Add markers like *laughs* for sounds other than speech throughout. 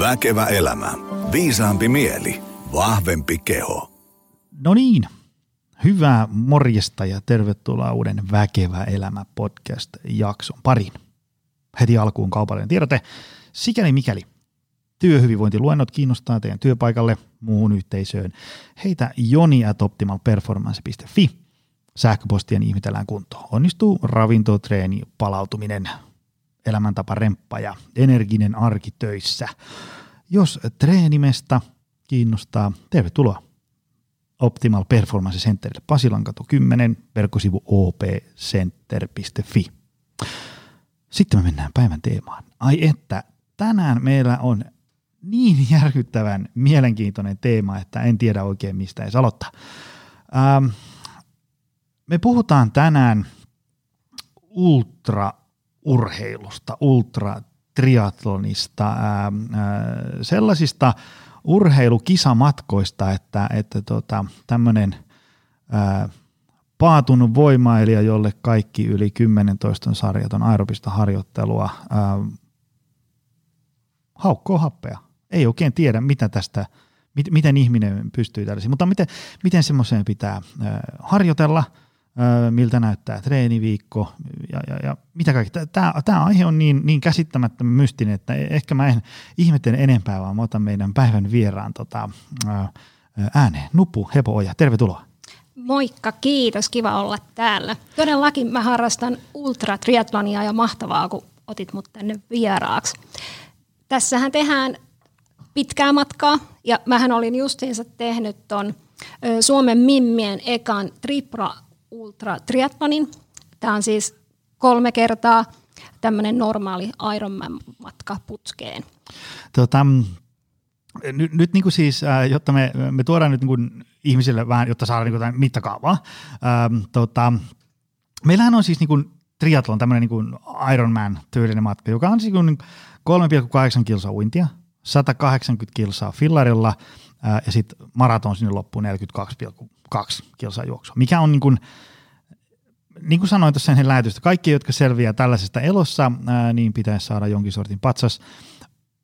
Väkevä elämä. Viisaampi mieli. Vahvempi keho. No niin, hyvää morjesta ja tervetuloa uuden Väkevä elämä podcast-jakson pariin. Heti alkuun kaupallinen tiedote. Sikäli mikäli työhyvinvointiluennot kiinnostaa teidän työpaikalle, muuhun yhteisöön, heitä joni at optimalperformance.fi. Sähköpostien ihmetellään kuntoon. Onnistuu ravinto, treeni, palautuminen, elämäntapa remppa ja energinen arki töissä. Jos treenimesta kiinnostaa, tervetuloa Optimal Performance Centerille Pasilankatu 10, verkkosivu opcenter.fi. Sitten me mennään päivän teemaan. Ai että, tänään meillä on niin *laughs* järkyttävän mielenkiintoinen teema, että en tiedä oikein mistä edes aloittaa. Ähm, me puhutaan tänään ultraurheilusta, ultratriatlonista, ähm, äh, sellaisista urheilukisamatkoista, että, että tota, tämmöinen paatunut voimailija, jolle kaikki yli 10 toiston sarjat on aerobista harjoittelua, äh, haukkoo happea. Ei oikein tiedä, mitä tästä, miten ihminen pystyy tällaisiin, mutta miten, miten semmoiseen pitää harjoitella, miltä näyttää treeniviikko ja, ja, ja mitä kaikki. Tämä, tämä aihe on niin, niin käsittämättömän mystinen, että ehkä mä en ihmettele enempää, vaan mä otan meidän päivän vieraan tota, ääneen. Nupu Hepo Oja, tervetuloa. Moikka, kiitos, kiva olla täällä. Todellakin mä harrastan ultratriatlonia ja mahtavaa, kun otit mut tänne vieraaksi. Tässähän tehdään pitkää matkaa. Ja mähän olin justiinsa tehnyt ton Suomen Mimmien ekan Tripra Ultra Triathlonin. Tämä on siis kolme kertaa tämmöinen normaali Ironman-matka putkeen. Tota, nyt, nyt niin kuin siis, jotta me, me tuodaan nyt niin kuin ihmisille vähän, jotta saadaan niin kuin mittakaavaa. Ähm, tota, meillähän on siis niin kuin triathlon, tämmöinen niin Ironman-tyylinen matka, joka on siis niin 3,8 kilsa uintia – 180 kilsaa fillarilla ää, ja sitten maraton sinne loppuun 42,2 kilsaa juoksua, mikä on niin kuin, niin kuin sanoin tuossa ennen lähetystä, kaikki, jotka selviää tällaisesta elossa, ää, niin pitäisi saada jonkin sortin patsas,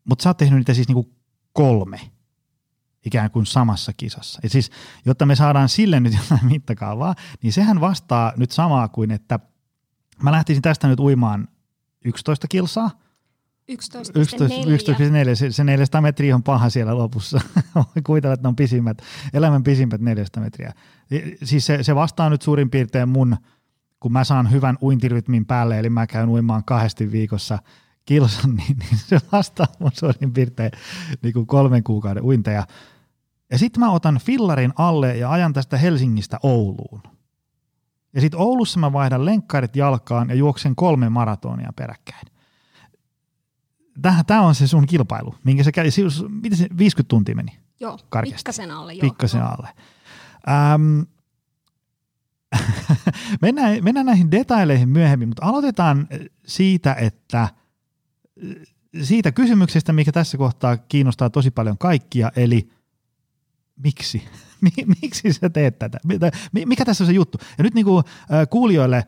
mutta sä oot tehnyt niitä siis niin kuin kolme ikään kuin samassa kisassa. Et siis, jotta me saadaan sille nyt *laughs* jotain mittakaavaa, niin sehän vastaa nyt samaa kuin, että mä lähtisin tästä nyt uimaan 11 kilsaa – 11,4. Se, se 400 metriä on paha siellä lopussa. *laughs* Kuvitella, että ne on pisimmät, elämän pisimmät 400 metriä. Siis se, se vastaa nyt suurin piirtein mun, kun mä saan hyvän uintirytmin päälle, eli mä käyn uimaan kahdesti viikossa kilsan, *laughs* niin, niin se vastaa mun suurin piirtein niin kuin kolmen kuukauden uinteja. Ja sitten mä otan fillarin alle ja ajan tästä Helsingistä Ouluun. Ja sitten Oulussa mä vaihdan lenkkarit jalkaan ja juoksen kolme maratonia peräkkäin tämä on se sun kilpailu, minkä se käy, miten se 50 tuntia meni? Joo, karkeasti. pikkasen alle. Joo, pikkasen joo. alle. Ähm, *laughs* mennään, mennään näihin detaileihin myöhemmin, mutta aloitetaan siitä, että siitä kysymyksestä, mikä tässä kohtaa kiinnostaa tosi paljon kaikkia, eli miksi? *laughs* miksi sä teet tätä? Mikä tässä on se juttu? Ja nyt niin kuin, äh, kuulijoille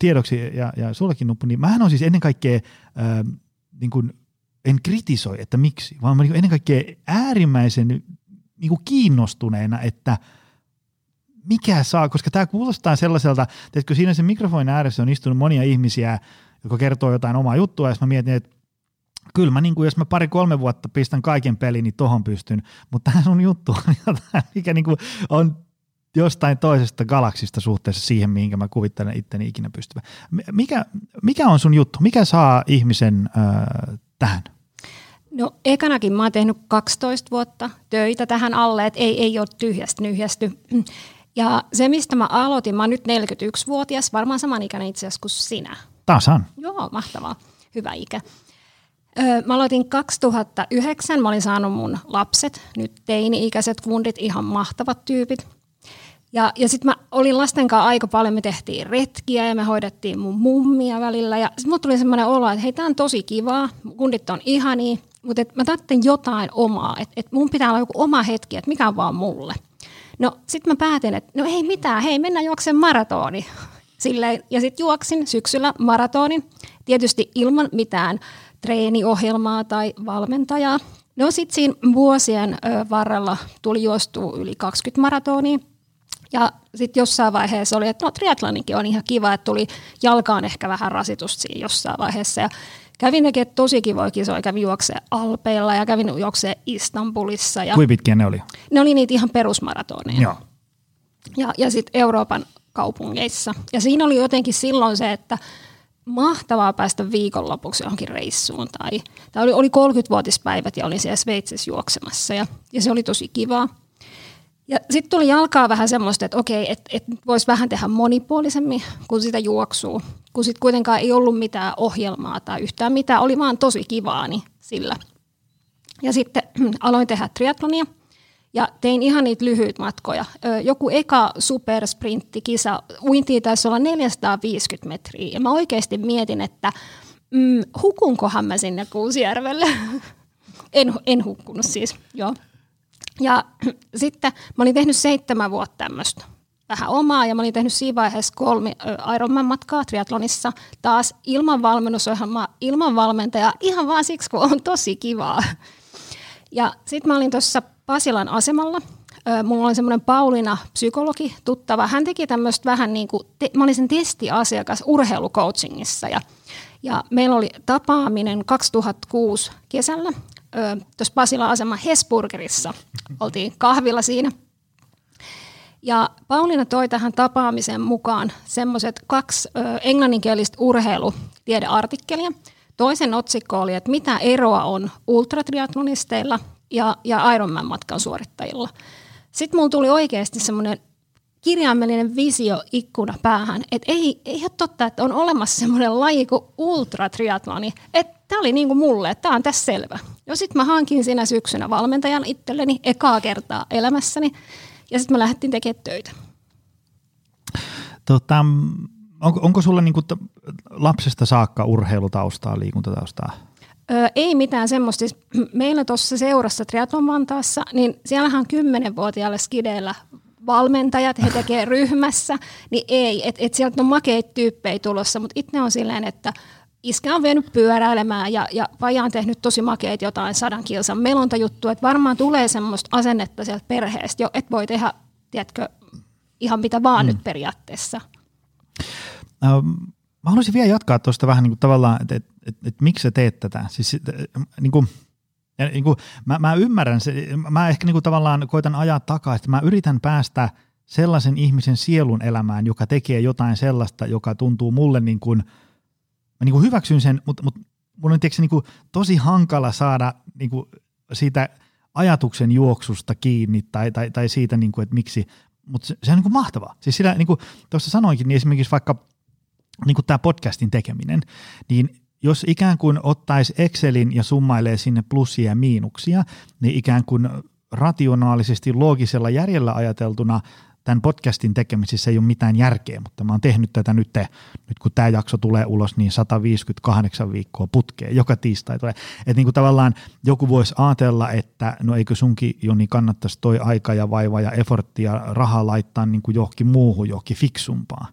tiedoksi ja, ja sullekin nuppu, niin mähän on siis ennen kaikkea niin kuin, en kritisoi, että miksi, vaan mä niin ennen kaikkea äärimmäisen niin kuin kiinnostuneena, että mikä saa, koska tämä kuulostaa sellaiselta, että siinä sen mikrofonin ääressä on istunut monia ihmisiä, jotka kertoo jotain omaa juttua, ja mä mietin, että kyllä mä niin kuin, jos mä pari-kolme vuotta pistän kaiken peliin, niin tohon pystyn, mutta tämä sun juttu on jotain, mikä niin kuin on jostain toisesta galaksista suhteessa siihen, mihinkä mä kuvittelen itteni ikinä pystyvä. Mikä, mikä on sun juttu? Mikä saa ihmisen äh, tähän? No ekanakin mä oon tehnyt 12 vuotta töitä tähän alle, että ei, ei ole tyhjästä nyhjästy. Ja se, mistä mä aloitin, mä oon nyt 41-vuotias, varmaan samanikäinen itse asiassa kuin sinä. Tasan. Joo, mahtavaa. Hyvä ikä. Mä aloitin 2009, mä olin saanut mun lapset, nyt teini-ikäiset kundit, ihan mahtavat tyypit. Ja, ja sitten mä olin lasten kanssa aika paljon, me tehtiin retkiä ja me hoidettiin mun mummia välillä. Ja sitten mulla tuli semmoinen olo, että hei, tää on tosi kivaa, kundit on ihania, mutta et mä tarvitsen jotain omaa, että et mun pitää olla joku oma hetki, että mikä on vaan mulle. No sitten mä päätin, että no ei mitään, hei mennään juoksen maratoni. Silleen, ja sitten juoksin syksyllä maratonin, tietysti ilman mitään treeniohjelmaa tai valmentajaa. No sitten siinä vuosien varrella tuli juostua yli 20 maratonia. Ja sitten jossain vaiheessa oli, että no triatloninkin on ihan kiva, että tuli jalkaan ehkä vähän rasitusta siinä jossain vaiheessa. Ja kävin tekemään tosi kivoja kisoja, kävin juokseen Alpeilla ja kävin juokseen Istanbulissa. Ja Kuinka pitkiä ne oli? Ne oli niitä ihan perusmaratoneja. Joo. Ja, ja sitten Euroopan kaupungeissa. Ja siinä oli jotenkin silloin se, että mahtavaa päästä viikonlopuksi johonkin reissuun. Tai, tai oli, oli 30-vuotispäivät ja olin siellä Sveitsissä juoksemassa ja, ja se oli tosi kivaa. Ja sitten tuli jalkaa vähän semmoista, että okei, että et voisi vähän tehdä monipuolisemmin kuin sitä juoksua. Kun sitten kuitenkaan ei ollut mitään ohjelmaa tai yhtään mitään, oli vaan tosi kivaa niin sillä. Ja sitten *clears throat* aloin tehdä triatlonia – ja tein ihan niitä lyhyitä matkoja. Joku eka supersprinttikisa, uintiin taisi olla 450 metriä. Ja mä oikeasti mietin, että mm, hukunkohan mä sinne Kuusijärvelle. *laughs* en, en hukkunut siis, joo. Ja *clears throat* sitten mä olin tehnyt seitsemän vuotta tämmöistä vähän omaa ja mä olin tehnyt siinä vaiheessa kolme Ironman-matkaa triatlonissa taas ilman valmennusohjelmaa, ilman valmentajaa, ihan vaan siksi, kun on tosi kivaa. Ja sitten mä olin tuossa Pasilan asemalla. Mulla oli semmoinen Pauliina, psykologi, tuttava. Hän teki tämmöistä vähän niin kuin, te, mä olin sen testiasiakas urheilucoachingissa ja, ja meillä oli tapaaminen 2006 kesällä tuossa Pasilan asema Hesburgerissa. Oltiin kahvilla siinä. Ja Pauliina toi tähän tapaamiseen mukaan semmoiset kaksi ö, englanninkielistä urheilutiedeartikkelia. Toisen otsikko oli, että mitä eroa on ultratriatlonisteilla ja, ja Ironman-matkan suorittajilla. Sitten mulla tuli oikeasti semmoinen kirjaimellinen visio ikkuna päähän, että ei, ei ole totta, että on olemassa semmoinen laji kuin ultratriatloni. Että tämä oli niin kuin mulle, että tämä on tässä selvä. Ja sitten mä hankin siinä syksynä valmentajan itselleni ekaa kertaa elämässäni ja sitten mä lähdettiin tekemään töitä. Tota, onko, onko sulla niinku lapsesta saakka urheilutaustaa, liikuntataustaa? Öö, ei mitään semmoista. Siis meillä tuossa seurassa Triatlon Vantaassa, niin siellähän on kymmenenvuotiaille skideillä valmentajat, he tekee ryhmässä, niin ei, että et sieltä on makeita tyyppejä tulossa, mutta itse on silleen, että iskä on vienyt pyöräilemään ja, ja vaja on tehnyt tosi makeita jotain sadan kilsan melontajuttua, että varmaan tulee semmoista asennetta sieltä perheestä jo, että voi tehdä, tiedätkö, ihan mitä vaan mm. nyt periaatteessa. Um, mä haluaisin vielä jatkaa tuosta vähän niin kuin tavallaan, että, että että et, miksi sä teet tätä. Siis, niin kuin, ja niin kuin, mä, mä ymmärrän, se, mä ehkä niin kuin tavallaan koitan ajaa takaa, että mä yritän päästä sellaisen ihmisen sielun elämään, joka tekee jotain sellaista, joka tuntuu mulle niin kuin, mä niin kuin hyväksyn sen, mutta, mutta mun on tietysti niin kuin tosi hankala saada niin kuin siitä ajatuksen juoksusta kiinni tai, tai, tai siitä, niin kuin, että miksi, mutta se, se on niin kuin mahtavaa. Siis sillä, niin kuin tuossa sanoinkin, niin esimerkiksi vaikka niin kuin tämä podcastin tekeminen, niin jos ikään kuin ottaisi Excelin ja summailee sinne plussia ja miinuksia, niin ikään kuin rationaalisesti, loogisella järjellä ajateltuna tämän podcastin tekemisessä ei ole mitään järkeä, mutta mä oon tehnyt tätä nyt, nyt kun tämä jakso tulee ulos, niin 158 viikkoa putkeen, joka tiistai tulee. Että niin kuin tavallaan joku voisi ajatella, että no eikö sunkin Joni kannattaisi toi aika ja vaiva ja effortti ja rahaa laittaa niin kuin johonkin muuhun, johonkin fiksumpaan.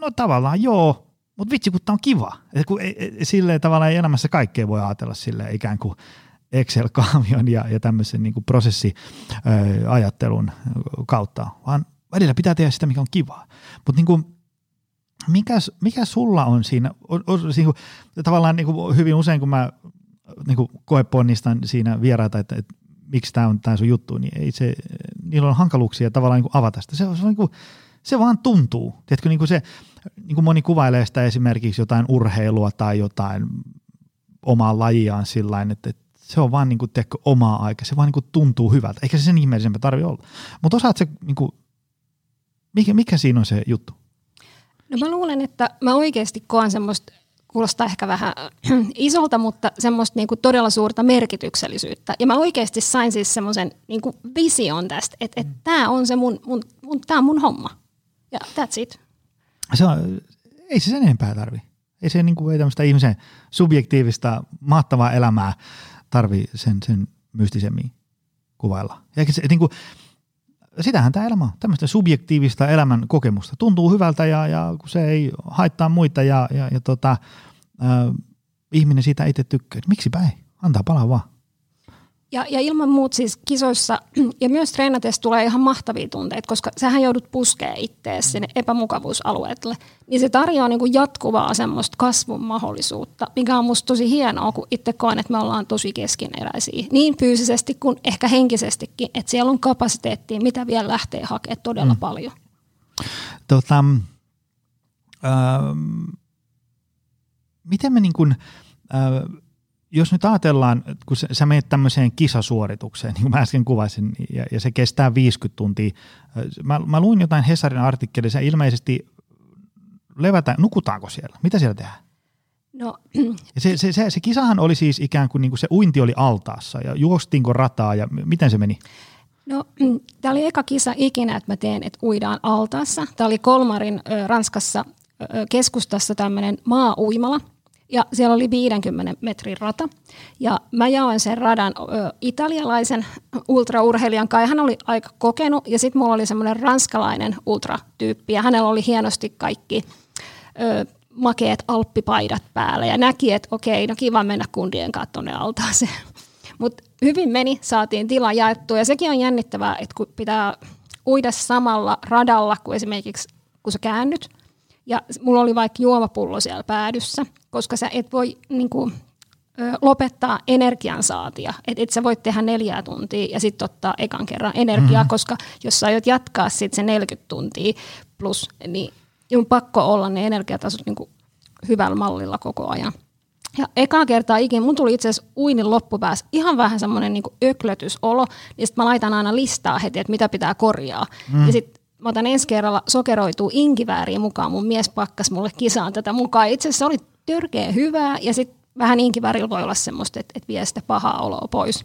No tavallaan joo, mutta vitsi, kun tämä on kiva. Et kun ei, ei, silleen tavallaan ei elämässä kaikkea voi ajatella sille ikään kuin Excel-kaamion ja, ja tämmöisen niin kuin prosessiajattelun kautta, vaan välillä pitää tehdä sitä, mikä on kivaa. Mutta niin kuin, mikä, mikä sulla on siinä, on, on, niin kuin, tavallaan niin kuin hyvin usein, kun mä niin kuin koeponnistan siinä vieraita, että, että miksi tämä on tämä sun juttu, niin ei se, niillä on hankaluuksia tavallaan niin kuin avata sitä. Se, se, on niin kuin, se vaan tuntuu. Tiedätkö, niin kuin se, niin kuin moni kuvailee sitä esimerkiksi jotain urheilua tai jotain omaa lajiaan sillä että, että se on vaan niin kuin, tiedätkö, omaa aika, se vaan niin kuin tuntuu hyvältä. Eikä se sen ihmeellisempä tarvitse olla. Mutta osaat se, niin kuin, mikä, mikä siinä on se juttu? No mä luulen, että mä oikeasti koen semmoista, kuulostaa ehkä vähän *clears throat* isolta, mutta semmoista niin kuin todella suurta merkityksellisyyttä. Ja mä oikeasti sain siis semmoisen niin vision tästä, että, että tämä on se mun, mun, mun, tää on mun homma. Ja that's it se on, ei se sen enempää tarvi. Ei se niin kuin, ei tämmöistä ihmisen subjektiivista, mahtavaa elämää tarvi sen, sen mystisemmin kuvailla. Ja se, niin kuin, sitähän tämä elämä on, tämmöistä subjektiivista elämän kokemusta. Tuntuu hyvältä ja, ja kun se ei haittaa muita ja, ja, ja tota, ää, ihminen siitä itse tykkää. Miksi päin? Antaa palaa vaan. Ja, ja ilman muut siis kisoissa *clears throat* ja myös treenatessa tulee ihan mahtavia tunteita, koska sähän joudut puskea ittees sinne epämukavuusalueelle. Niin se tarjoaa niin kuin jatkuvaa semmoista kasvun mahdollisuutta, mikä on musta tosi hienoa, kun itse koen, että me ollaan tosi keskineräisiä. Niin fyysisesti kuin ehkä henkisestikin, että siellä on kapasiteettia, mitä vielä lähtee hakemaan todella mm. paljon. Tota, äh, miten me niin kuin, äh, jos nyt ajatellaan, kun sä menet tämmöiseen kisasuoritukseen, niin kuin mä äsken kuvasin, ja, ja se kestää 50 tuntia. Mä, mä luin jotain Hesarin artikkelissa, ilmeisesti levätään, nukutaanko siellä? Mitä siellä tehdään? No, ja se, se, se, se kisahan oli siis ikään kuin, niin kuin se uinti oli altaassa ja juostiinko rataa ja miten se meni? No, tämä oli eka kisa ikinä, että mä teen, että uidaan altaassa. Tämä oli Kolmarin ö, Ranskassa ö, keskustassa tämmöinen maa-uimala, ja siellä oli 50 metrin rata. Ja mä jaoin sen radan ö, italialaisen ultraurheilijan kanssa. Hän oli aika kokenut ja sitten mulla oli semmoinen ranskalainen ultratyyppi ja hänellä oli hienosti kaikki ö, makeet alppipaidat päällä ja näki, että okei, no kiva mennä kundien kanssa tuonne altaaseen. *laughs* Mutta hyvin meni, saatiin tila jaettua ja sekin on jännittävää, että kun pitää uida samalla radalla kuin esimerkiksi kun sä käännyt – ja mulla oli vaikka juomapullo siellä päädyssä, koska sä et voi niin kuin, lopettaa energiansaatia. Että et sä voit tehdä neljää tuntia ja sitten ottaa ekan kerran energiaa, mm-hmm. koska jos sä aiot jatkaa sitten se 40 tuntia plus, niin on pakko olla ne energiatasot niin kuin hyvällä mallilla koko ajan. Ja eka kertaa ikinä, mun tuli itse asiassa uinin loppupäässä ihan vähän semmoinen niin öklötysolo, niin sitten mä laitan aina listaa heti, että mitä pitää korjaa. Mm. Ja sitten mä otan ensi kerralla sokeroituu inkivääriä mukaan. Mun mies pakkas mulle kisaan tätä mukaan. Itse asiassa oli törkeä hyvää ja sitten vähän inkiväärillä voi olla semmoista, että, että vie sitä pahaa oloa pois.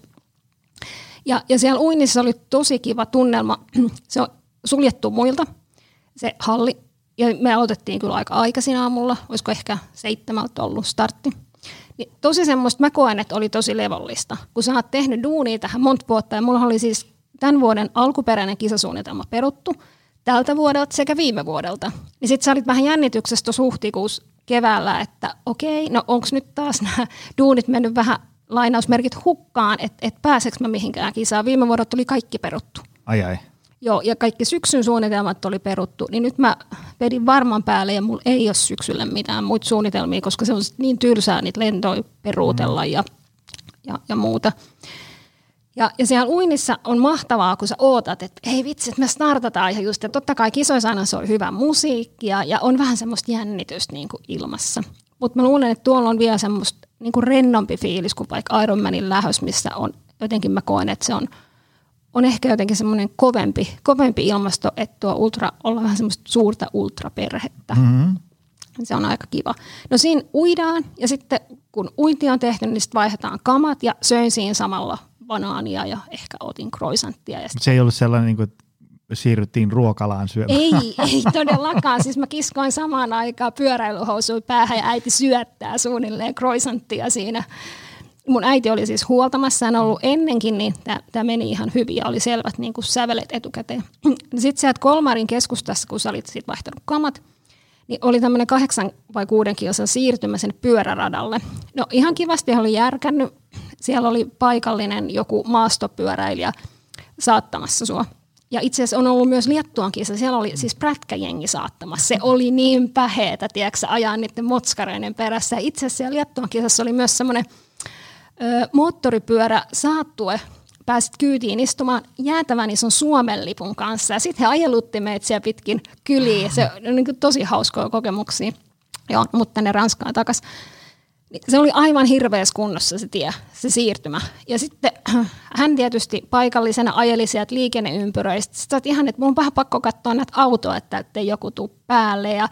Ja, ja siellä uinnissa oli tosi kiva tunnelma. *clears throat* Se on suljettu muilta, se halli. Ja me aloitettiin kyllä aika aikaisin aamulla, olisiko ehkä seitsemältä ollut startti. Niin tosi semmoista mä koen, että oli tosi levollista. Kun sä oot tehnyt duunia tähän monta vuotta ja mulla oli siis tämän vuoden alkuperäinen kisasuunnitelma peruttu – tältä vuodelta sekä viime vuodelta. Niin sitten sä olit vähän jännityksestä tuossa huhtikuussa keväällä, että okei, no onko nyt taas nämä duunit mennyt vähän lainausmerkit hukkaan, että et pääseekö mä mihinkään kisaan. Viime vuodet oli kaikki peruttu. Ai ai. Joo, ja kaikki syksyn suunnitelmat oli peruttu, niin nyt mä pedin varman päälle ja mulla ei ole syksyllä mitään muita suunnitelmia, koska se on niin tylsää niitä lentoja peruutella mm. ja, ja, ja muuta. Ja, ja siellä uinnissa on mahtavaa, kun sä ootat, että ei vitsi, että me startataan ja just, ja totta kai kisoissa aina se on hyvä musiikkia ja on vähän semmoista jännitystä niin kuin ilmassa. Mutta mä luulen, että tuolla on vielä semmoista niin kuin rennompi fiilis kuin vaikka Ironmanin lähös, missä on jotenkin mä koen, että se on, on ehkä jotenkin semmoinen kovempi, kovempi ilmasto, että tuo ultra, olla vähän semmoista suurta ultraperhettä. Mm-hmm. Se on aika kiva. No siinä uidaan ja sitten kun uinti on tehty, niin sitten vaihdetaan kamat ja söin siinä samalla banaania ja ehkä otin croissanttia. Ja se ei ollut sellainen, niin kuin, siirryttiin ruokalaan syömään. Ei, *laughs* ei todellakaan. Siis mä kiskoin samaan aikaan pyöräilyhousuun päähän ja äiti syöttää suunnilleen croissanttia siinä. Mun äiti oli siis huoltamassa, hän ollut ennenkin, niin tämä meni ihan hyvin ja oli selvät niin kuin sävelet etukäteen. *clears throat* Sitten sieltä Kolmarin keskustassa, kun sä olit sit vaihtanut kamat, niin oli tämmöinen kahdeksan vai kuuden kilsan siirtymä sen pyöräradalle. No ihan kivasti oli järkännyt siellä oli paikallinen joku maastopyöräilijä saattamassa sua. Ja itse asiassa on ollut myös Liettuan kisa. Siellä oli siis prätkäjengi saattamassa. Se oli niin päheetä, tiedätkö, ajaa niiden motskareiden perässä. Ja itse asiassa Liettuan kisassa oli myös semmoinen moottoripyörä saattue. Pääsit kyytiin istumaan jäätävän ison Suomen lipun kanssa. Ja sitten he ajelutti meitä siellä pitkin kyliin. Se on niin tosi hauskoja kokemuksia. Joo, mutta ne Ranskaan takaisin. Niin se oli aivan hirveässä kunnossa se tie, se siirtymä. Ja sitten hän tietysti paikallisena ajeli sieltä liikenneympyröistä. Sitten ihan, että mun on vähän pakko katsoa näitä autoa, että ettei joku tuu päälle. Ja,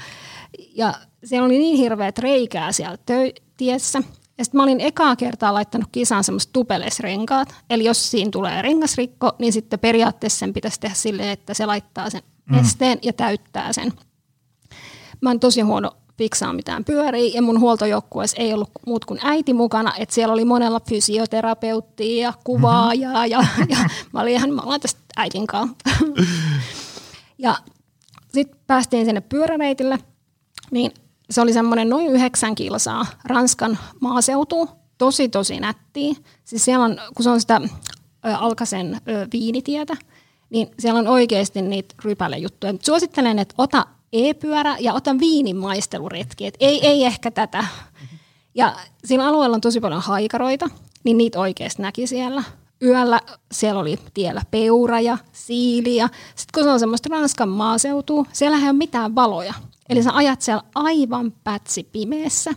ja siellä oli niin hirveät reikää siellä tö- tiessä. Ja sitten mä olin ekaa kertaa laittanut kisaan semmoista tupelesrenkaat. Eli jos siinä tulee rengasrikko, niin sitten periaatteessa sen pitäisi tehdä silleen, että se laittaa sen mm. esteen ja täyttää sen. Mä oon tosi huono fiksaa mitään pyöriä ja mun huoltojoukkueessa ei ollut muut kuin äiti mukana, että siellä oli monella fysioterapeuttia ja kuvaajaa ja, ja mä olin ihan, mä tästä äitin kanssa. *laughs* ja sitten päästiin sinne pyöräreitille, niin se oli semmoinen noin yhdeksän kilsaa Ranskan maaseutu, tosi tosi nättiä. Siis siellä on, kun se on sitä ö, Alkasen ö, viinitietä, niin siellä on oikeasti niitä rypälejuttuja. Suosittelen, että ota e-pyörä ja ota viinin maisteluretki. Et ei, ei ehkä tätä. Ja siinä alueella on tosi paljon haikaroita, niin niitä oikeasti näki siellä. Yöllä siellä oli tiellä peura ja siili ja sitten kun se on semmoista Ranskan maaseutua, siellä ei ole mitään valoja. Eli sä ajat siellä aivan pätsi pimeässä.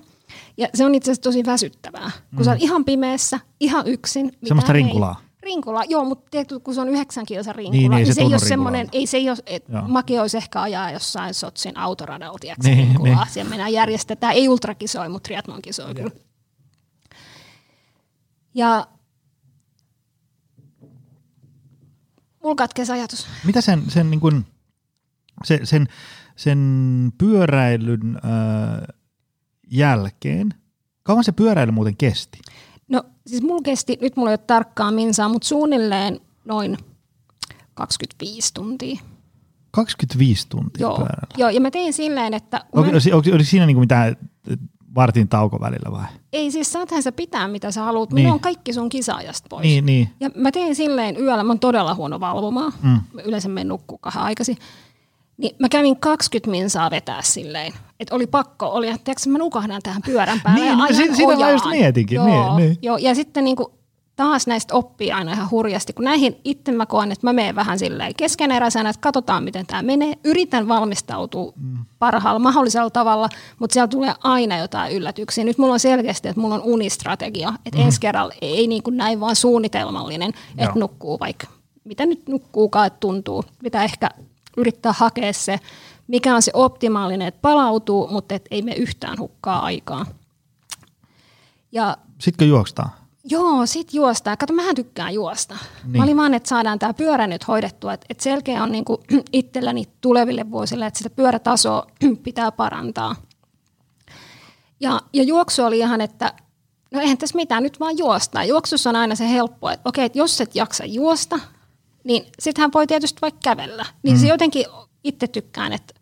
Ja se on itse asiassa tosi väsyttävää, kun mm. sä oot ihan pimeässä, ihan yksin. Semmoista rinkulaa. Rinkula, joo, mutta tiedätkö, kun se on yhdeksän kilsa rinkula, niin, niin, niin se, se ei ole semmoinen, ei se ei ole, et Maki olisi ehkä ajaa jossain Sotsin autoradalla, tiedätkö, niin, rinkulaa. Niin. Siellä mennään järjestetään, ei ultrakisoi, mutta triathlon kisoi kyllä. Ja mulla katkesi ajatus. Mitä sen, sen, niin kuin, se, sen, sen pyöräilyn äh, jälkeen, kauan se pyöräily muuten kesti? No siis mulla kesti, nyt mulla ei ole tarkkaa minsaa, mutta suunnilleen noin 25 tuntia. 25 tuntia joo, pyörällä? Joo, ja mä tein silleen, että... Onko, mä... oliko, oliko siinä niinku mitään vartin tauko välillä vai? Ei siis saathan sä pitää mitä sä haluat, niin. on kaikki sun kisaajasta pois. Niin, niin. Ja mä tein silleen yöllä, mä oon todella huono valvomaan, mm. mä yleensä menen nukkuu kahden aikaisin. Niin mä kävin 20 minsaa vetää silleen, että oli pakko, oli, että mä nukahdan tähän pyörän päälle niin, ja ajan sitä ojaan. mä just mietinkin. Joo, niin, niin. joo, ja sitten niin kuin, taas näistä oppii aina ihan hurjasti, kun näihin itse mä koen, että mä menen vähän silleen keskeneräisenä, että katsotaan miten tämä menee. Yritän valmistautua mm. parhaalla mahdollisella tavalla, mutta siellä tulee aina jotain yllätyksiä. Nyt mulla on selkeästi, että mulla on unistrategia, että mm. ensi kerralla ei niin kuin näin vaan suunnitelmallinen, että Joo. nukkuu vaikka mitä nyt nukkuukaan, että tuntuu. Mitä ehkä yrittää hakea se, mikä on se optimaalinen, että palautuu, mutta et ei me yhtään hukkaa aikaa. Ja, Sitkö juokstaan? Joo, sit juostaa. Kato, mähän tykkään juosta. Niin. Mä olin vaan, että saadaan tämä pyörä nyt hoidettua. Että et selkeä on niinku *clears throat* itselläni tuleville vuosille, että sitä pyörätasoa *clears throat* pitää parantaa. Ja, ja juoksu oli ihan, että no eihän tässä mitään, nyt vaan juosta. Juoksussa on aina se helppo, että okei, että jos et jaksa juosta, niin sittenhän voi tietysti vaikka kävellä. Niin mm. se jotenkin itse tykkään, että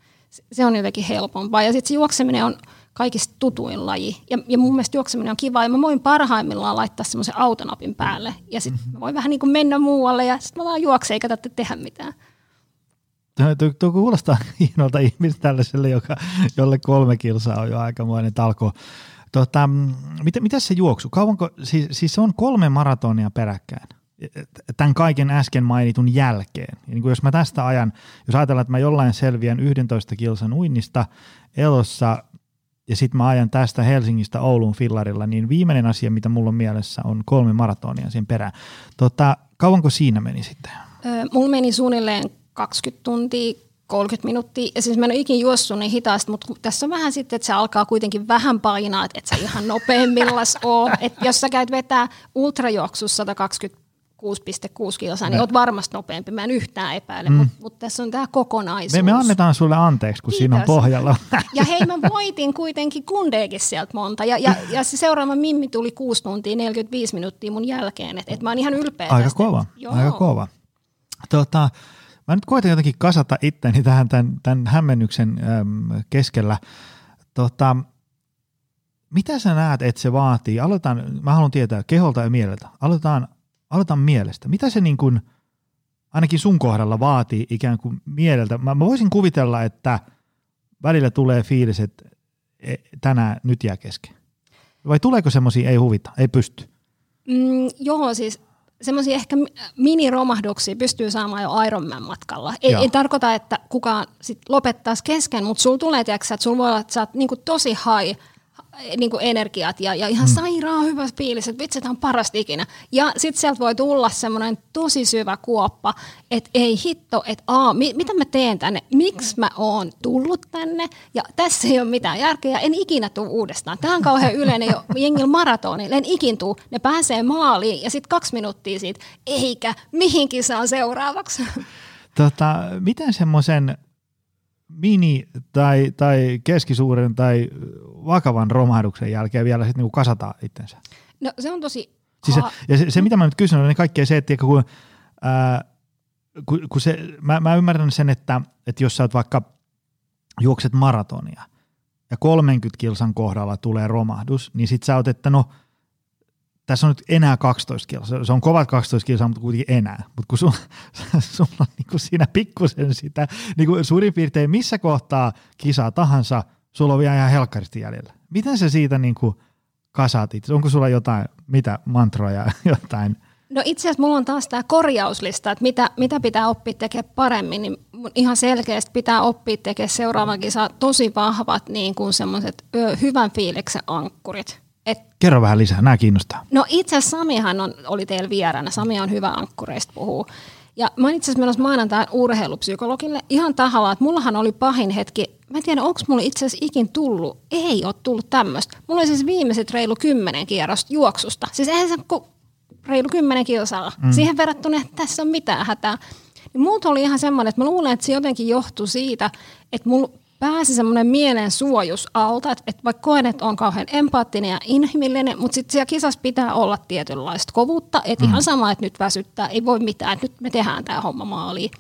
se on jotenkin helpompaa. Ja sitten se juokseminen on kaikista tutuin laji. Ja, ja mun mielestä juokseminen on kiva. Ja mä voin parhaimmillaan laittaa semmoisen autonapin päälle. Ja sitten mm-hmm. mä voin vähän niin kuin mennä muualle ja sitten mä vaan juoksen eikä tarvitse tehdä mitään. Tuo, tuo kuulostaa *laughs* hienolta ihmistä tällaiselle, joka, jolle kolme kilsaa on jo aikamoinen talko. Tota, mitä, mitä se juoksu? Kauanko, siis, siis se on kolme maratonia peräkkäin tämän kaiken äsken mainitun jälkeen. Ja niin kuin jos mä tästä ajan, jos ajatellaan, että mä jollain selviän 11 kilsan uinnista elossa ja sitten mä ajan tästä Helsingistä Oulun fillarilla, niin viimeinen asia, mitä mulla on mielessä, on kolme maratonia sen perään. Tota, kauanko siinä meni sitten? Mulla meni suunnilleen 20 tuntia, 30 minuuttia. Ja siis mä en ole ikinä juossut niin hitaasti, mutta tässä on vähän sitten, että se alkaa kuitenkin vähän painaa, että et sä ihan nopeimmillas oo. Että jos sä käyt vetää ultrajuoksussa 120 6,6 kilsaa, niin olet varmasti nopeampi. Mä en yhtään epäile, mm. mutta mut tässä on tämä kokonaisuus. Me, me annetaan sulle anteeksi, kun Kiitos. siinä on pohjalla. Ja hei, mä voitin kuitenkin kundeekin sieltä monta. Ja, ja, ja se seuraava Mimmi tuli 6 tuntia 45 minuuttia mun jälkeen. Että et mä oon ihan ylpeä Aika tästä. kova, Joo. aika kova. Tota, mä nyt koitan jotenkin kasata itteni tähän tämän, tämän hämmennyksen äm, keskellä. Tota, mitä sä näet, että se vaatii? Aloitetaan, mä haluan tietää keholta ja mieleltä. Aloitetaan aloitan mielestä. Mitä se niin kuin, ainakin sun kohdalla vaatii ikään kuin mieleltä? Mä, mä voisin kuvitella, että välillä tulee fiilis, että e, tänään nyt jää kesken. Vai tuleeko semmoisia, ei huvita, ei pysty? Mm, joo, siis semmoisia ehkä miniromahduksia pystyy saamaan jo Ironman matkalla. Ei, ei tarkoita, että kukaan sit lopettaisi kesken, mutta sulla tulee, tiiäksä, että sulla voi olla, että sä oot niinku tosi high niin kuin energiat ja, ja ihan mm. sairaan hyvä fiilis, että vitsi, tämä on parasta ikinä. Ja sitten sieltä voi tulla semmoinen tosi syvä kuoppa, että ei hitto, että aa, mi, mitä mä teen tänne, miksi mä oon tullut tänne ja tässä ei ole mitään järkeä, en ikinä tule uudestaan. Tämä on kauhean yleinen jo *laughs* jengillä maratonilla, en ikin tuu, ne pääsee maaliin ja sitten kaksi minuuttia siitä, eikä mihinkin saa seuraavaksi. Tota, miten semmoisen mini- tai, tai keskisuuren tai vakavan romahduksen jälkeen vielä sitten niinku kasata itsensä? No se on tosi... Siis se, ja se, se, mitä mä nyt kysyn, on kaikkea se, että kun, ää, kun, kun se, mä, mä ymmärrän sen, että, että jos sä oot vaikka juokset maratonia, ja 30 kilsan kohdalla tulee romahdus, niin sit sä oot, että no tässä on nyt enää 12 kilsaa. Se on kovat 12 kilsaa, mutta kuitenkin enää. Mutta kun sulla, *laughs* sulla on niin kuin siinä pikkusen sitä, niin kuin suurin piirtein missä kohtaa kisaa tahansa, sulla on vielä ihan helkkaristi jäljellä. Miten se siitä niin kuin kasatit? Onko sulla jotain, mitä mantroja, *laughs* jotain No itse asiassa mulla on taas tämä korjauslista, että mitä, mitä pitää oppia tekemään paremmin, niin ihan selkeästi pitää oppia tekemään seuraavan kisa tosi vahvat niin kuin semmoiset hyvän fiiliksen ankkurit. Et, Kerro vähän lisää, nämä kiinnostaa. No itse asiassa Samihan on, oli teillä vieraana, Sami on hyvä ankkureista puhuu. Ja mä itse asiassa menossa maanantai urheilupsykologille ihan tahalla, että mullahan oli pahin hetki. Mä en tiedä, onko mulla itse asiassa ikin tullut. Ei ole tullut tämmöistä. Mulla oli siis viimeiset reilu kymmenen kierrosta juoksusta. Siis eihän se, kun reilu kymmenen kilsaa. Mm. Siihen verrattuna, että tässä on mitään hätää. Niin muut oli ihan semmoinen, että mä luulen, että se jotenkin johtui siitä, että mulla pääsi semmoinen mielen suojus alta, että, että vaikka koen, että on kauhean empaattinen ja inhimillinen, mutta sitten siellä kisassa pitää olla tietynlaista kovuutta, että mm. ihan sama, että nyt väsyttää, ei voi mitään, että nyt me tehdään tämä homma maaliin.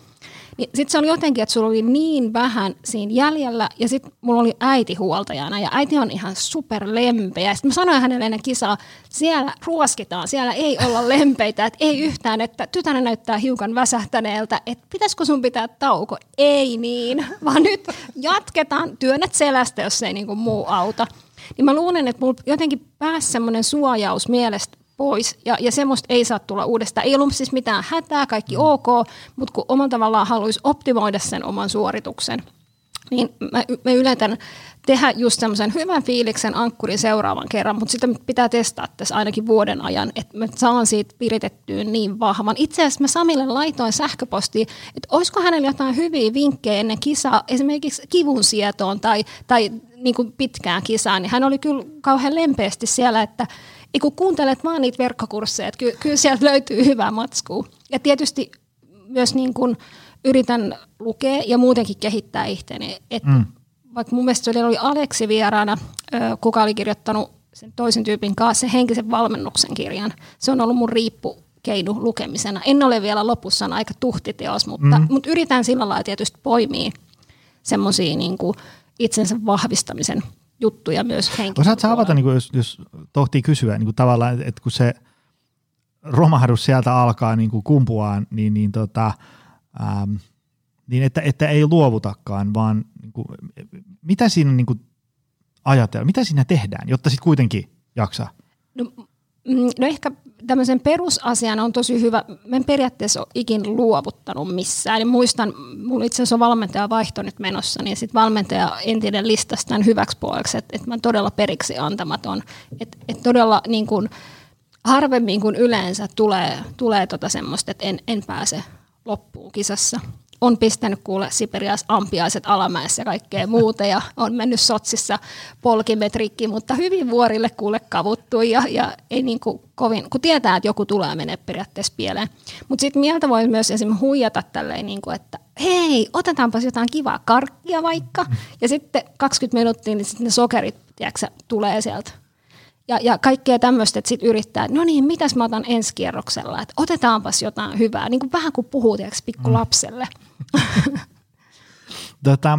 Niin sitten se oli jotenkin, että sulla oli niin vähän siinä jäljellä ja sitten mulla oli äiti huoltajana ja äiti on ihan super lempeä. Sitten mä sanoin hänelle ennen kisaa, siellä ruoskitaan, siellä ei olla lempeitä, että ei yhtään, että tytärä näyttää hiukan väsähtäneeltä, että pitäisikö sun pitää tauko? Ei niin, *laughs* vaan nyt jatketaan, työnnät selästä, jos ei niin kuin muu auta. Niin mä luulen, että mulla jotenkin pääsi semmoinen suojaus mielestä pois ja, ja semmoista ei saa tulla uudestaan. Ei ollut siis mitään hätää, kaikki mm. ok, mutta kun omalla tavallaan haluaisi optimoida sen oman suorituksen, niin mä, mä yletän tehdä just semmoisen hyvän fiiliksen ankkurin seuraavan kerran, mutta sitä pitää testaa tässä ainakin vuoden ajan, että mä saan siitä viritettyä niin vahvan. Itse asiassa mä Samille laitoin sähköpostiin, että olisiko hänellä jotain hyviä vinkkejä ennen kisaa, esimerkiksi kivun sietoon tai, tai niin kuin pitkään kisaan, niin hän oli kyllä kauhean lempeästi siellä, että ei kun kuuntelet vaan niitä verkkokursseja, että ky- kyllä sieltä löytyy hyvää matskua. Ja tietysti myös niin kuin yritän lukea ja muutenkin kehittää itseäni. Että mm. Vaikka mun mielestä oli Aleksi vieraana, kuka oli kirjoittanut sen toisen tyypin kanssa sen henkisen valmennuksen kirjan. Se on ollut mun riippu keinu lukemisena. En ole vielä lopussa, on aika tuhtiteos, mutta, mm. mutta yritän sillä lailla tietysti poimia semmoisia niin itsensä vahvistamisen juttuja myös Osaatko sä avata, niin kuin jos, jos tohtii kysyä, niin kuin tavallaan, että kun se romahdus sieltä alkaa niin kuin kumpuaan, niin, niin, tota, ähm, niin että, että ei luovutakaan, vaan niin kuin, mitä siinä niin kuin ajatellaan, mitä siinä tehdään, jotta sitten kuitenkin jaksaa? No, no ehkä tämmöisen perusasian on tosi hyvä. Mä en periaatteessa ole ikin luovuttanut missään. Ja muistan, mulla itse asiassa on valmentaja vaihto nyt menossa, niin sitten valmentaja entinen listasi tämän hyväksi puoleksi, että, että mä todella periksi antamaton. Että todella niin kuin, harvemmin kuin yleensä tulee, tulee tota semmoista, että en, en pääse loppuun kisassa on pistänyt kuule Siperias ampiaiset alamäessä ja kaikkea muuta ja on mennyt Sotsissa polkimetrikki, mutta hyvin vuorille kuule kavuttu ja, ja ei niin kuin kovin, kun tietää, että joku tulee menee periaatteessa pieleen. Mutta sitten mieltä voi myös esimerkiksi huijata tälleen, niin kuin, että hei, otetaanpas jotain kivaa karkkia vaikka ja sitten 20 minuuttia niin sitten ne sokerit tiedätkö, tulee sieltä ja, ja kaikkea tämmöistä, että sitten yrittää, että no niin, mitäs mä otan ensi kierroksella, että otetaanpas jotain hyvää, niin kuin vähän kuin puhuu tiedätkö, pikku lapselle. Mm. *laughs* tota,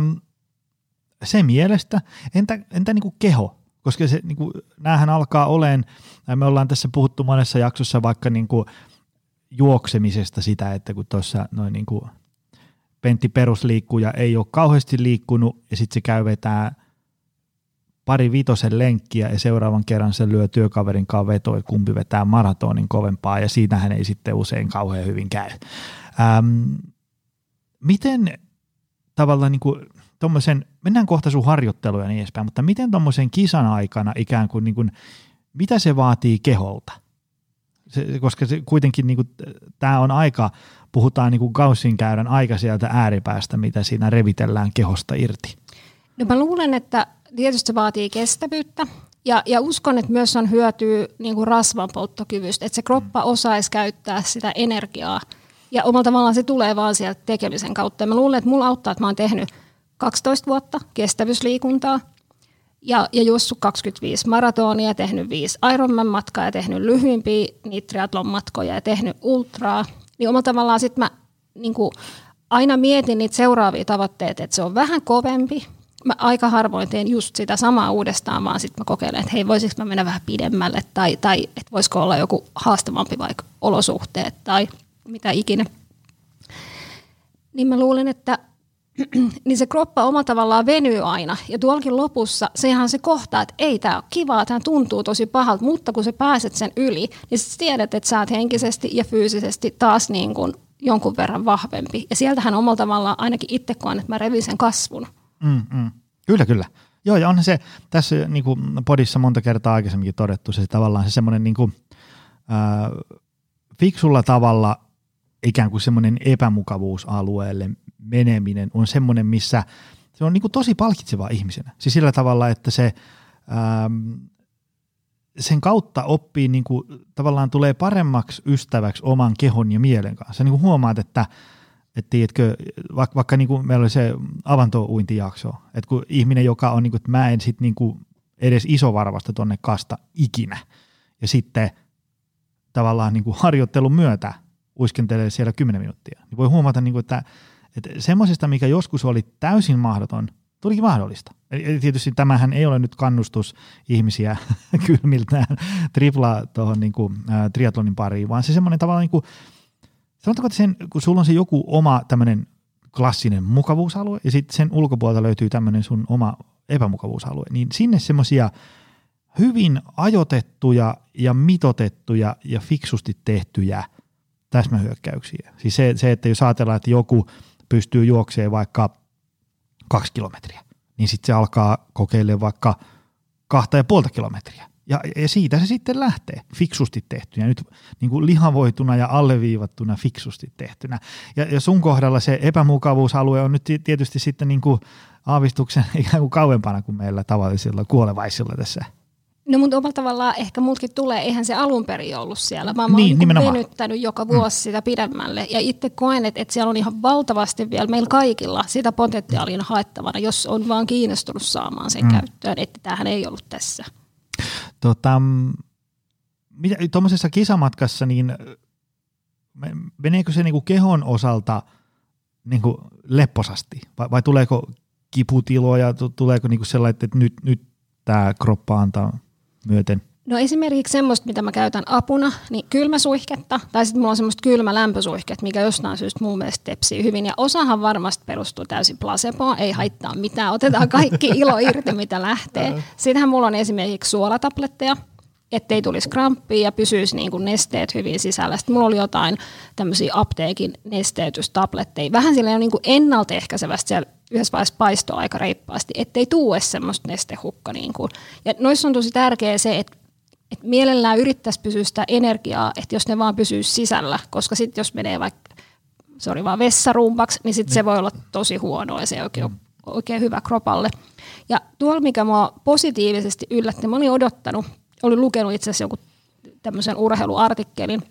se mielestä, entä, entä niin kuin keho? Koska se, niin kuin, näähän alkaa oleen, me ollaan tässä puhuttu monessa jaksossa vaikka niin kuin juoksemisesta sitä, että kun tuossa noin niin kuin Pentti perusliikkuja ei ole kauheasti liikkunut ja sitten se käy vetää – pari vitosen lenkkiä ja seuraavan kerran se lyö työkaverin kanssa veto, että kumpi vetää maratonin kovempaa ja siitähän ei sitten usein kauhean hyvin käy. Ähm, miten tavallaan niin kuin tommosen, mennään kohta sun harjoitteluja ja niin edespäin, mutta miten tuommoisen kisan aikana ikään kuin, niin kuin mitä se vaatii keholta? Se, koska se kuitenkin niin tämä on aika, puhutaan niin kuin Gaussin käydän aika sieltä ääripäästä, mitä siinä revitellään kehosta irti. No mä luulen, että tietysti se vaatii kestävyyttä. Ja, ja uskon, että myös on hyötyä niin kuin rasvan polttokyvystä, että se kroppa osaisi käyttää sitä energiaa. Ja omalla tavallaan se tulee vaan sieltä tekemisen kautta. Ja mä luulen, että mulla auttaa, että mä oon tehnyt 12 vuotta kestävyysliikuntaa ja, ja juossut 25 maratonia, tehnyt 5 Ironman-matkaa ja tehnyt lyhyimpiä niitä triathlon matkoja ja tehnyt ultraa. Niin omalla tavallaan sitten mä niin kuin, aina mietin niitä seuraavia tavoitteita, että se on vähän kovempi, mä aika harvoin teen just sitä samaa uudestaan, vaan sitten mä kokeilen, että hei, voisiko mä mennä vähän pidemmälle tai, tai että voisiko olla joku haastavampi vaikka olosuhteet tai mitä ikinä. Niin mä luulen, että *clears throat* niin se kroppa oma tavallaan venyy aina. Ja tuollakin lopussa sehän se kohtaa, että ei tämä ole kivaa, tämä tuntuu tosi pahalta, mutta kun sä pääset sen yli, niin sä tiedät, että sä oot henkisesti ja fyysisesti taas niin kuin jonkun verran vahvempi. Ja sieltähän omalla tavallaan ainakin itse koen, että mä revin sen kasvun. Mm, mm. Kyllä, kyllä. Joo, ja onhan se tässä niin kuin podissa monta kertaa aikaisemminkin todettu, se tavallaan se semmoinen niin kuin, äh, fiksulla tavalla ikään kuin semmoinen epämukavuusalueelle meneminen on semmoinen, missä se on niin kuin tosi palkitseva ihmisenä. Siis sillä tavalla, että se ähm, sen kautta oppii niin kuin, tavallaan tulee paremmaksi ystäväksi oman kehon ja mielen kanssa. Niin kuin huomaat, että että tiedätkö, vaikka, vaikka niin kuin meillä oli se avantouintijakso, että kun ihminen, joka on, niin kuin, että mä en sit niin kuin edes isovarvasta tonne kasta ikinä, ja sitten tavallaan niin kuin harjoittelun myötä uiskentelee siellä 10 minuuttia, niin voi huomata, niin kuin, että, että semmoisesta, mikä joskus oli täysin mahdoton, tulikin mahdollista. Eli tietysti tämähän ei ole nyt kannustus ihmisiä *laughs* kylmiltään tripla tuohon niin kuin, ä, triatlonin pariin, vaan se semmoinen tavallaan niin kuin, sanotaanko, että sen, kun sulla on se joku oma tämmöinen klassinen mukavuusalue ja sitten sen ulkopuolelta löytyy tämmöinen sun oma epämukavuusalue, niin sinne semmoisia hyvin ajotettuja ja mitotettuja ja fiksusti tehtyjä täsmähyökkäyksiä. Siis se, se että jos ajatellaan, että joku pystyy juoksemaan vaikka kaksi kilometriä, niin sitten se alkaa kokeilemaan vaikka kahta ja puolta kilometriä. Ja, ja siitä se sitten lähtee, fiksusti tehtynä, nyt niin kuin lihavoituna ja alleviivattuna fiksusti tehtynä. Ja, ja sun kohdalla se epämukavuusalue on nyt tietysti sitten niin kuin aavistuksen *laughs* ikään kuin kauempana kuin meillä tavallisilla kuolevaisilla tässä No mutta omalla tavallaan ehkä mulkin tulee, eihän se alun perin ollut siellä, vaan mä niin, oon niin venyttänyt joka mm. vuosi mm. sitä pidemmälle. Ja itse koen, että, että siellä on ihan valtavasti vielä meillä kaikilla sitä potentiaalia haettavana, jos on vaan kiinnostunut saamaan sen mm. käyttöön, että tämähän ei ollut tässä. Tota, tuommoisessa kisamatkassa, niin meneekö se niinku kehon osalta niinku lepposasti vai, vai tuleeko kiputiloja, tuleeko niinku sellainen, että nyt, nyt tämä kroppa antaa myöten? No esimerkiksi semmoista, mitä mä käytän apuna, niin kylmäsuihketta, tai sitten mulla on semmoista kylmä lämpösuihketta, mikä jostain syystä mun mielestä tepsii hyvin. Ja osahan varmasti perustuu täysin placeboon, ei haittaa mitään, otetaan kaikki *laughs* ilo irti, mitä lähtee. Sittenhän mulla on esimerkiksi suolatabletteja, ettei tulisi kramppia ja pysyisi niin kuin nesteet hyvin sisällä. Sitten mulla oli jotain tämmöisiä apteekin nesteytystabletteja. Vähän sillä niin kuin ennaltaehkäisevästi siellä yhdessä vaiheessa paistoa aika reippaasti, ettei tuu semmoista nestehukka. Niin kuin. Ja noissa on tosi tärkeää se, että et mielellään yrittäisi pysyä sitä energiaa, että jos ne vaan pysyy sisällä, koska sitten jos menee vaikka, oli vaan vessarumbaksi, niin sitten se niin. voi olla tosi huono ja se ei oikein ole oikein hyvä kropalle. Ja tuolla, mikä mua positiivisesti yllätti, mä olin odottanut, olin lukenut itse asiassa jonkun tämmöisen urheiluartikkelin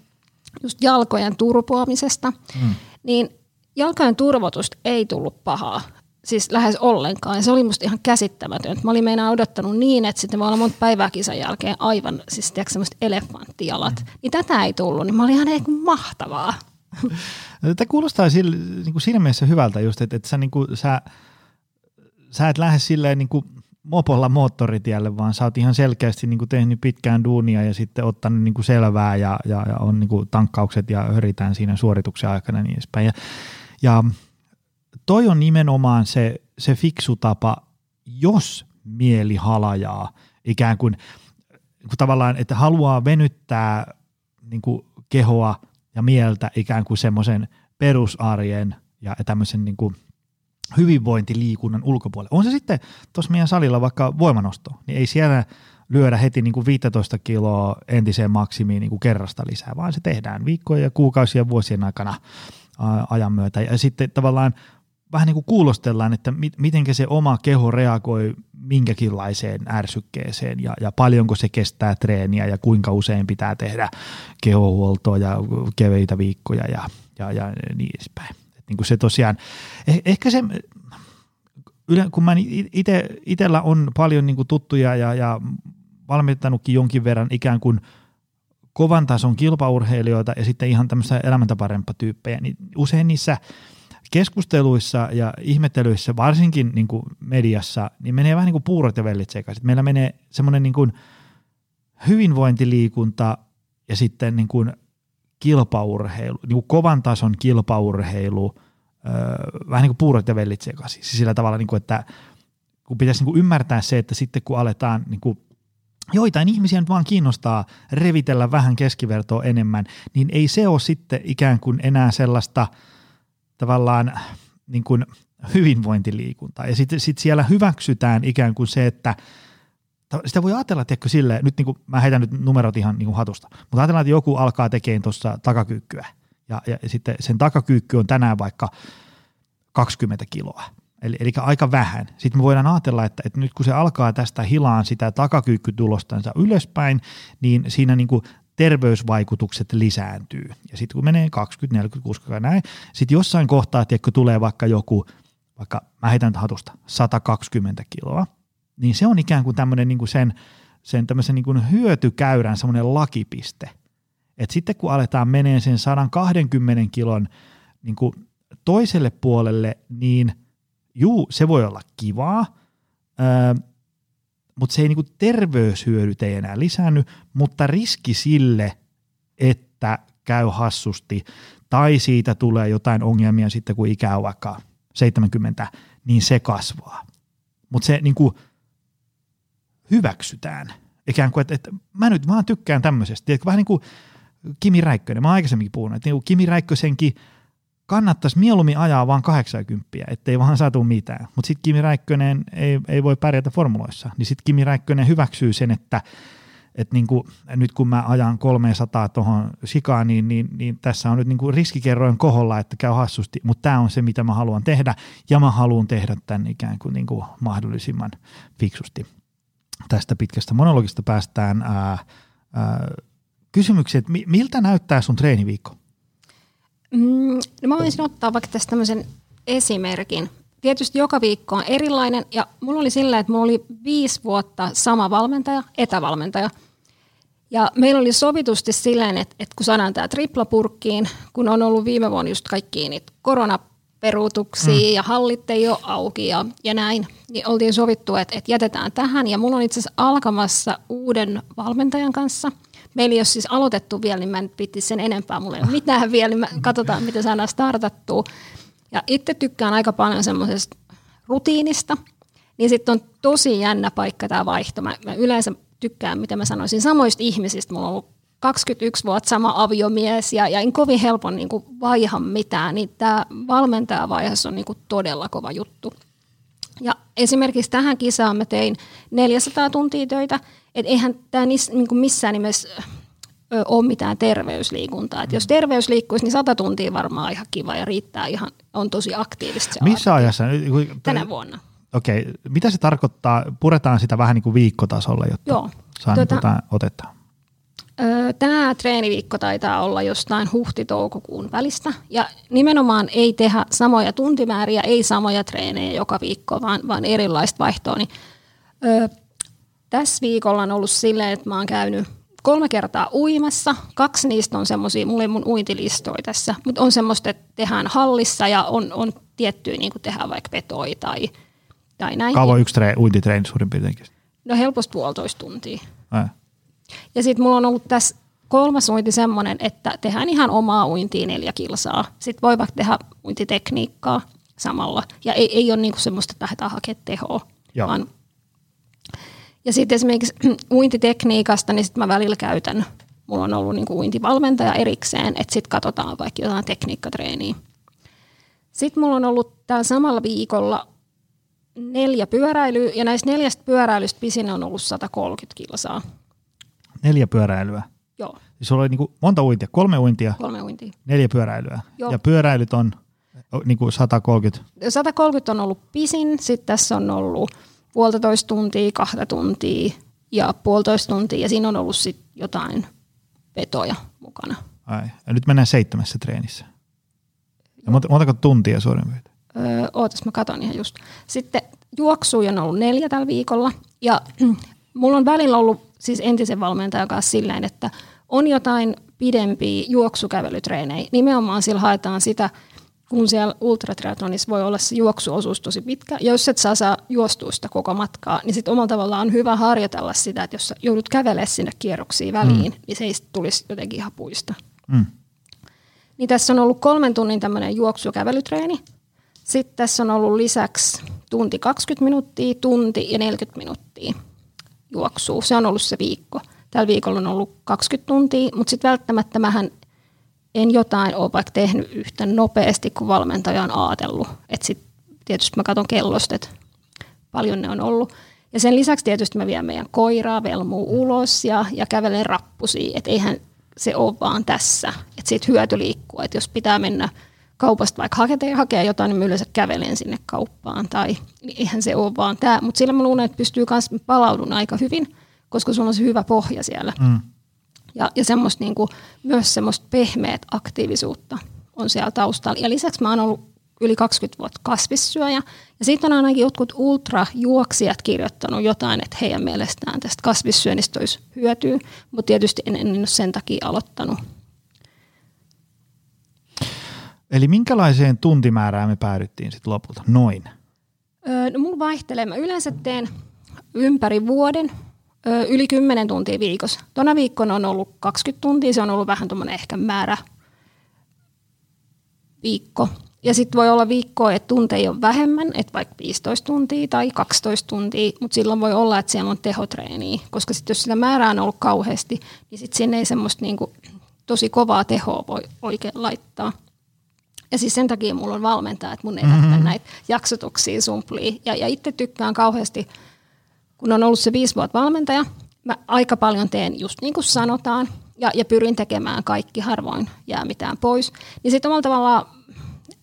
just jalkojen turpoamisesta, mm. niin jalkojen turvotusta ei tullut pahaa siis lähes ollenkaan. Se oli musta ihan käsittämätöntä. Mä olin meinaa odottanut niin, että sitten voi olla monta päivää kisan jälkeen aivan siis tiedätkö, semmoiset elefanttijalat. Mm. Niin tätä ei tullut, niin mä olin ihan niin kuin mahtavaa. *laughs* Tämä kuulostaa sille, niin kuin siinä mielessä hyvältä just, että, että sä, niin kuin, sä, sä et lähde silleen niin kuin mopolla moottoritielle, vaan sä oot ihan selkeästi niin kuin tehnyt pitkään duunia ja sitten ottanut niin kuin selvää ja, ja, ja on niin kuin tankkaukset ja höritään siinä suorituksen aikana niin edespäin. Ja, ja toi on nimenomaan se, se fiksu tapa, jos mieli halajaa, ikään kuin, kuin tavallaan, että haluaa venyttää niin kuin kehoa ja mieltä ikään kuin semmoisen perusarjen ja tämmöisen niin kuin hyvinvointiliikunnan ulkopuolelle. On se sitten tuossa meidän salilla vaikka voimanosto, niin ei siellä lyödä heti niin kuin 15 kiloa entiseen maksimiin niin kuin kerrasta lisää, vaan se tehdään viikkojen ja kuukausien ja vuosien aikana ajan myötä. Ja sitten tavallaan vähän niin kuin kuulostellaan, että mi- miten se oma keho reagoi minkäkinlaiseen ärsykkeeseen ja, ja paljonko se kestää treeniä ja kuinka usein pitää tehdä kehohuoltoa ja keveitä viikkoja ja, ja, ja niin edespäin. Et niin kuin se tosiaan, eh, ehkä se, kun mä ite, itellä on paljon niin kuin tuttuja ja, ja valmentanutkin jonkin verran ikään kuin kovan tason kilpaurheilijoita ja sitten ihan tämmöisiä elämäntaparempaa tyyppejä, niin usein niissä – keskusteluissa ja ihmettelyissä, varsinkin niin kuin mediassa, niin menee vähän niin kuin puurot ja vellit sekaisin. Meillä menee semmoinen niin kuin hyvinvointiliikunta ja sitten niin kuin kilpaurheilu, niin kuin kovan tason kilpaurheilu, öö, vähän niin kuin puurot ja vellit sekaisin. Siis sillä tavalla, niin kuin, että kun pitäisi niin kuin ymmärtää se, että sitten kun aletaan niin kuin joitain ihmisiä nyt vaan kiinnostaa revitellä vähän keskivertoa enemmän, niin ei se ole sitten ikään kuin enää sellaista tavallaan niin kuin hyvinvointiliikuntaa. Ja sitten sit siellä hyväksytään ikään kuin se, että sitä voi ajatella, tiedätkö, silleen, nyt niin kuin, mä heitän nyt numerot ihan niin kuin hatusta, mutta ajatellaan, että joku alkaa tekemään tuossa takakyykkyä, ja, ja sitten sen takakyykky on tänään vaikka 20 kiloa, eli, eli aika vähän. Sitten me voidaan ajatella, että, että nyt kun se alkaa tästä hilaan sitä takakyykkytulostansa ylöspäin, niin siinä niin kuin terveysvaikutukset lisääntyy. Ja sitten kun menee 20, 40, 60 näin, sitten jossain kohtaa, tiedätkö, tulee vaikka joku, vaikka mä heitän hatusta, 120 kiloa, niin se on ikään kuin tämmöinen niin kuin sen, sen tämmöisen niin kuin hyötykäyrän semmoinen lakipiste. Et sitten kun aletaan menee sen 120 kilon niin kuin toiselle puolelle, niin juu, se voi olla kivaa, öö, mutta se ei niin kuin terveyshyödyt ei enää lisäänny, mutta riski sille, että käy hassusti tai siitä tulee jotain ongelmia sitten, kun ikä on vaikka 70, niin se kasvaa. Mutta se niin kuin hyväksytään. Ikään kuin, että, että mä nyt vaan tykkään tämmöisestä. Tiedätkö, vähän niin kuin Kimi Räikkönen, mä oon aikaisemminkin puhunut, että niin Kimi Räikkösenkin kannattaisi mieluummin ajaa vaan 80, ettei vaan satu mitään. Mutta sitten Kimi Räikkönen ei, ei voi pärjätä formuloissa. Niin sitten Kimi Räikkönen hyväksyy sen, että että niin kuin, nyt kun mä ajan 300 tuohon sikaan, niin, niin, niin, tässä on nyt niin kuin riskikerroin koholla, että käy hassusti, mutta tämä on se, mitä mä haluan tehdä, ja mä haluan tehdä tämän ikään kuin, niin kuin mahdollisimman fiksusti. Tästä pitkästä monologista päästään ää, ää, kysymyksiin, että miltä näyttää sun treeniviikko? Mm, no mä voisin ottaa vaikka tästä tämmöisen esimerkin. Tietysti joka viikko on erilainen ja mulla oli sillä, että mulla oli viisi vuotta sama valmentaja, etävalmentaja. Ja meillä oli sovitusti silleen, että, että kun saadaan tämä triplapurkkiin, kun on ollut viime vuonna just kaikki niitä koronaperuutuksia mm. ja hallit ei ole auki ja, ja näin, niin oltiin sovittu, että, että jätetään tähän. Ja mulla on itse asiassa alkamassa uuden valmentajan kanssa – Meillä ei ole siis aloitettu vielä, niin mä en piti sen enempää. Mulla ei ole mitään vielä, niin mä katsotaan, miten saadaan startattua. Ja itse tykkään aika paljon semmoisesta rutiinista. Niin sitten on tosi jännä paikka tämä vaihto. Mä, mä yleensä tykkään, mitä mä sanoisin, samoista ihmisistä. Mulla on ollut 21 vuotta sama aviomies ja, ja en kovin helpon niin kuin vaiha mitään, niin tämä valmentajavaiheessa on niin kuin todella kova juttu. Ja esimerkiksi tähän kisaan mä tein 400 tuntia töitä, että eihän tämä niin missään nimessä ole mitään terveysliikuntaa. Et jos terveys liikkuisi, niin 100 tuntia varmaan ihan kiva ja riittää ihan, on tosi aktiivista. Se Missä ajassa? Tänä vuonna. Okei, okay. mitä se tarkoittaa? Puretaan sitä vähän niin kuin viikkotasolle, jotta Joo. saa tuota, niin otetta. Tämä treeniviikko taitaa olla jostain huhti-toukokuun välistä ja nimenomaan ei tehdä samoja tuntimääriä, ei samoja treenejä joka viikko, vaan, vaan erilaista vaihtoa. Niin, ö, tässä viikolla on ollut silleen, että mä oon käynyt kolme kertaa uimassa. Kaksi niistä on semmoisia, mulla ei mun uintilistoja tässä, mutta on semmoista, että tehdään hallissa ja on, on tiettyjä, niin kuin tehdään vaikka vetoi tai, tai näin. Kauan yksi tre- uintitreeni suurin piirtein? No helposti puolitoista tuntia. Ää. Ja sitten mulla on ollut tässä kolmas uinti semmoinen, että tehdään ihan omaa uintia neljä kilsaa. Sitten voi vaikka tehdä uintitekniikkaa samalla. Ja ei, ei ole niinku semmoista, että lähdetään hakemaan tehoa, Joo. vaan ja sitten esimerkiksi *clears throat* uintitekniikasta, niin sitten mä välillä käytän, mulla on ollut niin kuin uintivalmentaja erikseen, että sitten katsotaan vaikka jotain tekniikkatreeniä. Sitten mulla on ollut täällä samalla viikolla neljä pyöräilyä, ja näistä neljästä pyöräilystä pisin on ollut 130 kilsaa. Neljä pyöräilyä? Joo. Siis sulla oli niin kuin monta uintia, kolme uintia? Kolme uintia. Neljä pyöräilyä. Joo. Ja pyöräilyt on niin kuin 130? 130 on ollut pisin, sitten tässä on ollut puolitoista tuntia, kahta tuntia ja puolitoista tuntia ja siinä on ollut sit jotain petoja mukana. Ai. Ja nyt mennään seitsemässä treenissä. Ja monta, montako tuntia suurin piirtein? Öö, ootas, mä katon ihan just. Sitten juoksuja on ollut neljä tällä viikolla ja *clears throat* mulla on välillä ollut siis entisen valmentajan kanssa silleen, että on jotain pidempiä juoksukävelytreenejä. Nimenomaan sillä haetaan sitä kun siellä ultratriathlonissa voi olla se juoksuosuus tosi pitkä, ja jos et saa, saa juostua sitä koko matkaa, niin sitten omalla tavallaan on hyvä harjoitella sitä, että jos joudut kävelemään sinne kierroksiin väliin, mm. niin se ei tulisi jotenkin ihan puista. Mm. Niin tässä on ollut kolmen tunnin tämmöinen juoksukävelytreeni. Sitten tässä on ollut lisäksi tunti 20 minuuttia, tunti ja 40 minuuttia juoksua. Se on ollut se viikko. Tällä viikolla on ollut 20 tuntia, mutta sitten välttämättä mähän en jotain ole vaikka tehnyt yhtä nopeasti kuin valmentaja on ajatellut. Että sitten tietysti mä katson kellosta, että paljon ne on ollut. Ja sen lisäksi tietysti mä vien meidän koiraa velmuu ulos ja, ja kävelen rappusia. Että eihän se ole vaan tässä. Että siitä hyöty liikkuu. Että jos pitää mennä kaupasta vaikka hakea, hakea jotain, niin mä yleensä kävelen sinne kauppaan. Tai eihän se ole vaan tämä. Mutta sillä mä luulen, että pystyy myös palaudun aika hyvin, koska sulla on se hyvä pohja siellä. Mm. Ja, ja semmoista niinku, myös semmoista pehmeät aktiivisuutta on siellä taustalla. Ja lisäksi mä oon ollut yli 20 vuotta kasvissyöjä. Ja sitten on ainakin jotkut ultrajuoksijat kirjoittanut jotain, että heidän mielestään tästä kasvissyönnistä olisi hyötyä, mutta tietysti en, en ole sen takia aloittanut. Eli minkälaiseen tuntimäärään me päädyttiin sitten lopulta? Noin. Öö, no mulla vaihtelee. Mä yleensä teen ympäri vuoden ö, yli 10 tuntia viikossa. Tuona viikkona on ollut 20 tuntia, se on ollut vähän tuommoinen ehkä määrä viikko. Ja sitten voi olla viikkoa, että tunteja on vähemmän, että vaikka 15 tuntia tai 12 tuntia, mutta silloin voi olla, että siellä on tehotreeniä, koska sitten jos sitä määrää on ollut kauheasti, niin sitten sinne ei semmoista niinku tosi kovaa tehoa voi oikein laittaa. Ja siis sen takia mulla on valmentaja, että mun ei mm-hmm. näitä jaksotuksia sumpliin. Ja, ja itse tykkään kauheasti, kun on ollut se viisi vuotta valmentaja, mä aika paljon teen just niin kuin sanotaan, ja, ja pyrin tekemään kaikki, harvoin jää mitään pois. Niin sitten omalla tavallaan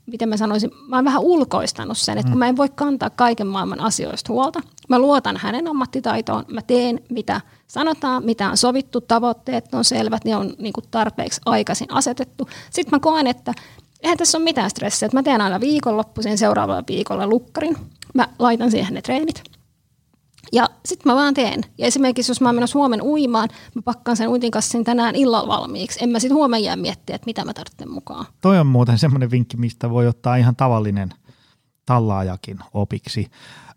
miten mä sanoisin, mä oon vähän ulkoistanut sen, että kun mä en voi kantaa kaiken maailman asioista huolta, mä luotan hänen ammattitaitoon, mä teen mitä sanotaan, mitä on sovittu, tavoitteet on selvät, ne on niin kuin tarpeeksi aikaisin asetettu. Sitten mä koen, että eihän tässä ole mitään stressiä, mä teen aina viikonloppuisin seuraavalla viikolla lukkarin, mä laitan siihen ne treenit, ja sitten mä vaan teen. Ja esimerkiksi jos mä oon menossa huomenna uimaan, mä pakkaan sen uitinkassin tänään illalla valmiiksi. En mä sitten huomenna jää miettiä, että mitä mä tarvitsen mukaan. Toi on muuten semmoinen vinkki, mistä voi ottaa ihan tavallinen tallaajakin opiksi.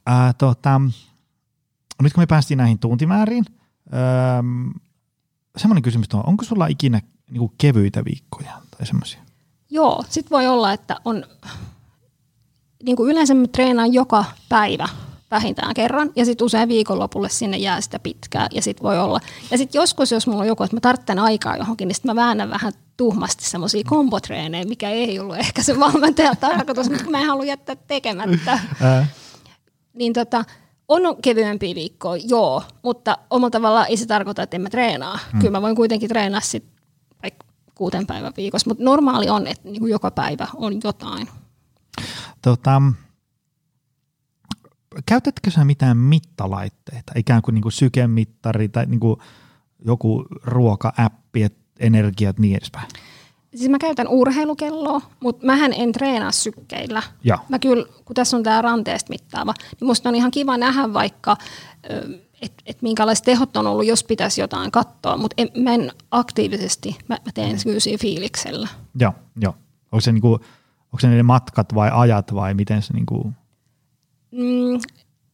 Ää, tota, nyt kun me päästiin näihin tuntimääriin, ää, semmoinen kysymys on, onko sulla ikinä niinku kevyitä viikkoja tai semmoisia? Joo, sitten voi olla, että on, niin kuin yleensä mä treenaan joka päivä vähintään kerran, ja sitten usein viikonlopulle sinne jää sitä pitkää, ja sitten voi olla. Ja sitten joskus, jos mulla on joku, että mä tarvitsen aikaa johonkin, niin sitten mä väännän vähän tuhmasti semmoisia kombotreenejä, mikä ei ollut ehkä se valmentajan *laughs* tarkoitus, mutta mä en halua jättää tekemättä. niin tota, on kevyempiä viikkoja, joo, mutta omalla tavalla ei se tarkoita, että en mä treenaa. Hmm. Kyllä mä voin kuitenkin treenaa sitten kuuten päivän viikossa, mutta normaali on, että niin kuin joka päivä on jotain. Tota, käytätkö sä mitään mittalaitteita, ikään kuin, niin kuin sykemittari tai niin kuin joku ruoka-appi, energiat niin edespäin? Siis mä käytän urheilukelloa, mutta mähän en treenaa sykkeillä. Ja. Mä kyllä, kun tässä on tämä ranteesta mittaava, niin musta on ihan kiva nähdä vaikka, että et minkälaiset tehot on ollut, jos pitäisi jotain katsoa, mutta en, mä en aktiivisesti, mä, mä teen kyllä siinä fiiliksellä. Joo, joo. Onko se, niinku, onko se ne matkat vai ajat vai miten se niinku Mm,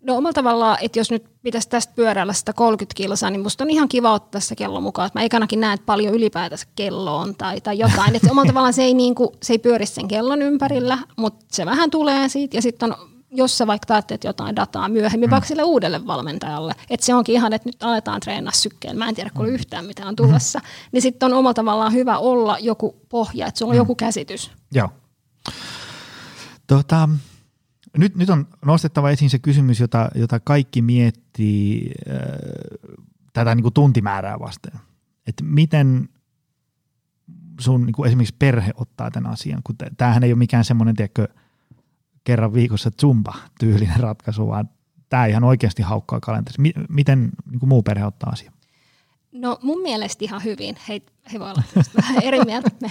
no omalla tavallaan, että jos nyt pitäisi tästä pyöräillä sitä 30 kilsaa, niin musta on ihan kiva ottaa se kello mukaan. Mä ekanakin näen, että paljon ylipäätänsä kello on tai, tai jotain. Että omalla tavallaan se ei, niinku, se ei pyöri sen kellon ympärillä, mutta se vähän tulee siitä. Ja sitten on jos sä vaikka että jotain dataa myöhemmin, mm. vaikka sille uudelle valmentajalle, että se onkin ihan, että nyt aletaan treenaa sykkeen, mä en tiedä, kun mm. yhtään mitä on tulossa, mm. niin sitten on omalla tavallaan hyvä olla joku pohja, että sulla on mm. joku käsitys. Joo. Tota, nyt, nyt on nostettava esiin se kysymys, jota, jota kaikki miettii äh, tätä niin kuin tuntimäärää vasten. Että miten sun niin kuin esimerkiksi perhe ottaa tämän asian, kun tämähän ei ole mikään semmoinen, tiedätkö, kerran viikossa zumba-tyylinen ratkaisu, vaan tämä ihan oikeasti haukkaa kalenterissa. Miten niin kuin muu perhe ottaa asian? No mun mielestä ihan hyvin. He, he voi olla vähän eri mieltä. Me,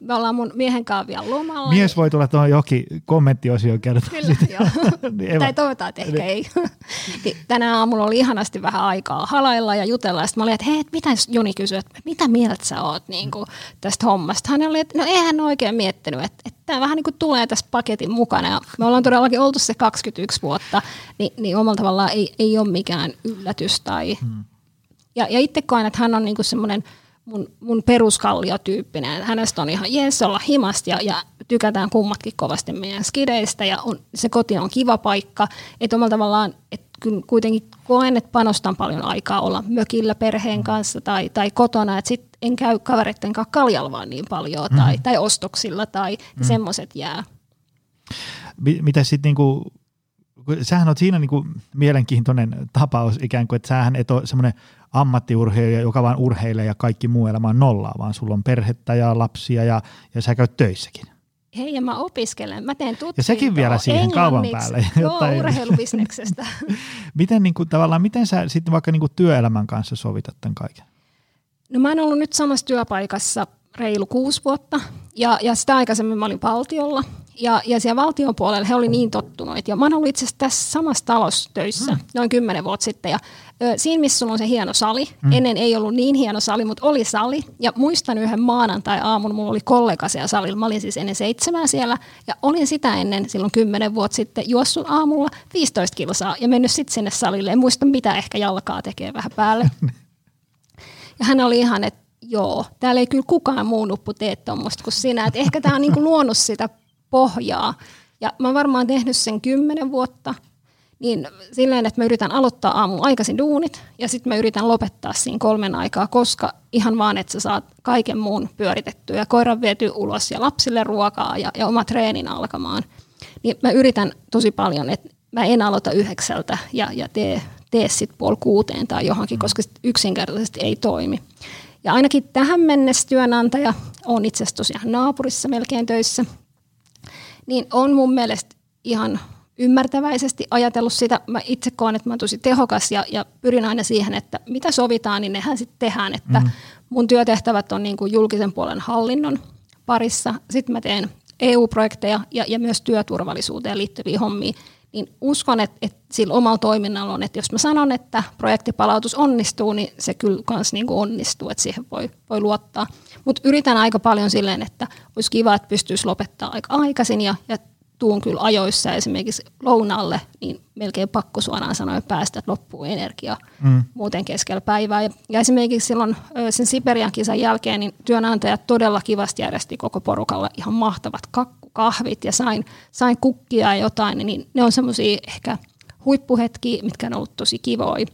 me ollaan mun miehen vielä lomalla. Mies voi tulla tuohon johonkin kommenttiosioon kertoa. Kyllä, joo. *laughs* niin, tai toivotaan, että ehkä ei. niin, tänä aamulla oli ihanasti vähän aikaa halailla ja jutella. Sitten mä olin, että hei, mitä Joni kysyi, että mitä mieltä sä oot niin kuin, tästä hommasta? Hän oli, että no eihän oikein miettinyt, että, että tämä vähän niin kuin tulee tässä paketin mukana. Ja me ollaan todellakin oltu se 21 vuotta, niin, niin omalla tavallaan ei, ei ole mikään yllätys. Tai, hmm. Ja, ja itse koen, että hän on niin kuin semmoinen mun, mun peruskalliotyyppinen. Hänestä on ihan jees olla himasta ja, ja tykätään kummatkin kovasti meidän skideistä ja on, se koti on kiva paikka. Että omalla tavallaan, että kuitenkin koen, että panostan paljon aikaa olla mökillä perheen kanssa tai, tai kotona, että sitten en käy kavereiden kanssa kaljalla vaan niin paljon mm. tai, tai ostoksilla tai mm. semmoiset jää. Mitä sitten niinku, sähän on siinä niinku mielenkiintoinen tapaus ikään kuin, että sähän et ole semmoinen ammattiurheilija, joka vaan urheilee ja kaikki muu elämä on nollaa, vaan sulla on perhettä ja lapsia ja, ja sä käyt töissäkin. Hei, ja mä opiskelen. Mä teen tutkintoa Ja sekin vielä siihen kauan päälle. Joo, ei... *laughs* urheilubisneksestä. *laughs* miten, niin kuin, tavallaan, miten sä sitten vaikka niin kuin työelämän kanssa sovitat tämän kaiken? No mä oon ollut nyt samassa työpaikassa reilu kuusi vuotta ja, ja sitä aikaisemmin mä olin valtiolla ja, ja siellä valtion puolella he oli niin tottuneet. Ja mä oon ollut itse asiassa tässä samassa talossa töissä hmm. noin kymmenen vuotta sitten. Ja ö, siinä, missä sulla on se hieno sali, hmm. ennen ei ollut niin hieno sali, mutta oli sali. Ja muistan yhden maanantai-aamun, mulla oli kollega siellä salilla. Mä olin siis ennen seitsemää siellä. Ja olin sitä ennen silloin kymmenen vuotta sitten juossut aamulla 15 kilsaa ja mennyt sitten sinne salille. En muista mitä ehkä jalkaa tekee vähän päälle. *laughs* ja hän oli ihan, että joo, täällä ei kyllä kukaan muu nuppu tee tuommoista kuin sinä. Että ehkä tämä on niinku luonut sitä pohjaa. Ja mä oon varmaan tehnyt sen kymmenen vuotta, niin silleen, että mä yritän aloittaa aamu aikaisin duunit ja sitten mä yritän lopettaa siinä kolmen aikaa, koska ihan vaan, että sä saat kaiken muun pyöritettyä ja koiran viety ulos ja lapsille ruokaa ja, ja oma treenin alkamaan. Niin mä yritän tosi paljon, että mä en aloita yhdeksältä ja, ja tee, tee sitten puoli kuuteen tai johonkin, koska yksinkertaisesti ei toimi. Ja ainakin tähän mennessä työnantaja on itse asiassa tosiaan naapurissa melkein töissä – niin on mun mielestä ihan ymmärtäväisesti ajatellut sitä. Mä itse koen, että mä oon tosi tehokas ja, ja pyrin aina siihen, että mitä sovitaan, niin nehän sitten tehdään. Että mm. mun työtehtävät on niin kuin julkisen puolen hallinnon parissa. Sitten mä teen EU-projekteja ja, ja myös työturvallisuuteen liittyviä hommia. Niin uskon, että, että sillä omalla toiminnalla on, että jos mä sanon, että projektipalautus onnistuu, niin se kyllä myös niin onnistuu, että siihen voi, voi luottaa. Mutta yritän aika paljon silleen, että olisi kiva, että pystyisi lopettaa aika aikaisin ja, ja tuun kyllä ajoissa esimerkiksi lounalle, niin melkein pakko suoraan sanoen päästä, että loppuu energia mm. muuten keskellä päivää. Ja, ja esimerkiksi silloin sen Siberian kisan jälkeen, niin työnantajat todella kivasti järjesti koko porukalla ihan mahtavat kakkukahvit ja sain, sain kukkia ja jotain, niin ne on semmoisia ehkä huippuhetkiä, mitkä on ollut tosi kivoja.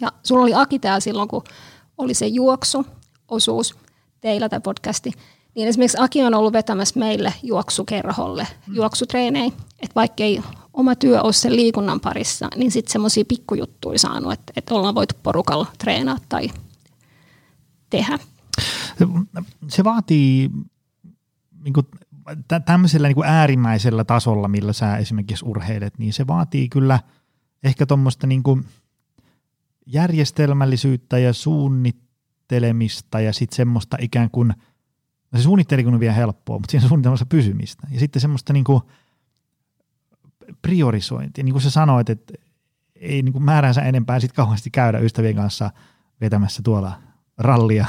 Ja sulla oli Aki täällä silloin, kun oli se juoksuosuus, teillä tämä podcasti, niin esimerkiksi Aki on ollut vetämässä meille juoksukerholle mm. juoksutreenejä, että vaikka ei oma työ ole sen liikunnan parissa, niin sitten semmoisia pikkujuttuja saanut, että, että ollaan voitu porukalla treenaa tai tehdä. Se vaatii niin kuin, tämmöisellä niin kuin äärimmäisellä tasolla, millä sä esimerkiksi urheilet, niin se vaatii kyllä ehkä tuommoista niin järjestelmällisyyttä ja suunnittelemista ja sitten semmoista ikään kuin – No se suunnittelu on vielä helppoa, mutta siinä suunnitelmassa pysymistä. Ja sitten semmoista niin kuin priorisointia. Niin kuin sä sanoit, että ei niin kuin määränsä enempää sit kauheasti käydä ystävien kanssa vetämässä tuolla rallia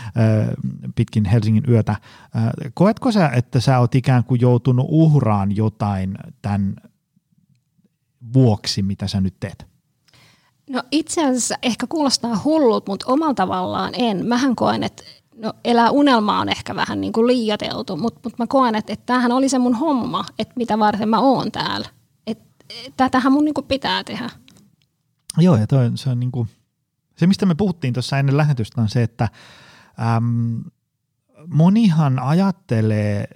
*laughs* pitkin Helsingin yötä. Koetko sä, että sä oot ikään kuin joutunut uhraan jotain tämän vuoksi, mitä sä nyt teet? No itse asiassa ehkä kuulostaa hullut, mutta omalla tavallaan en. Mähän koen, että no elää unelmaa on ehkä vähän niin kuin liioteltu, mutta, mutta mä koen, että, että tämähän oli se mun homma, että mitä varten mä oon täällä. Että tätähän mun niin kuin pitää tehdä. Joo, ja toi, se on niin kuin, se mistä me puhuttiin tuossa ennen lähetystä on se, että äm, monihan ajattelee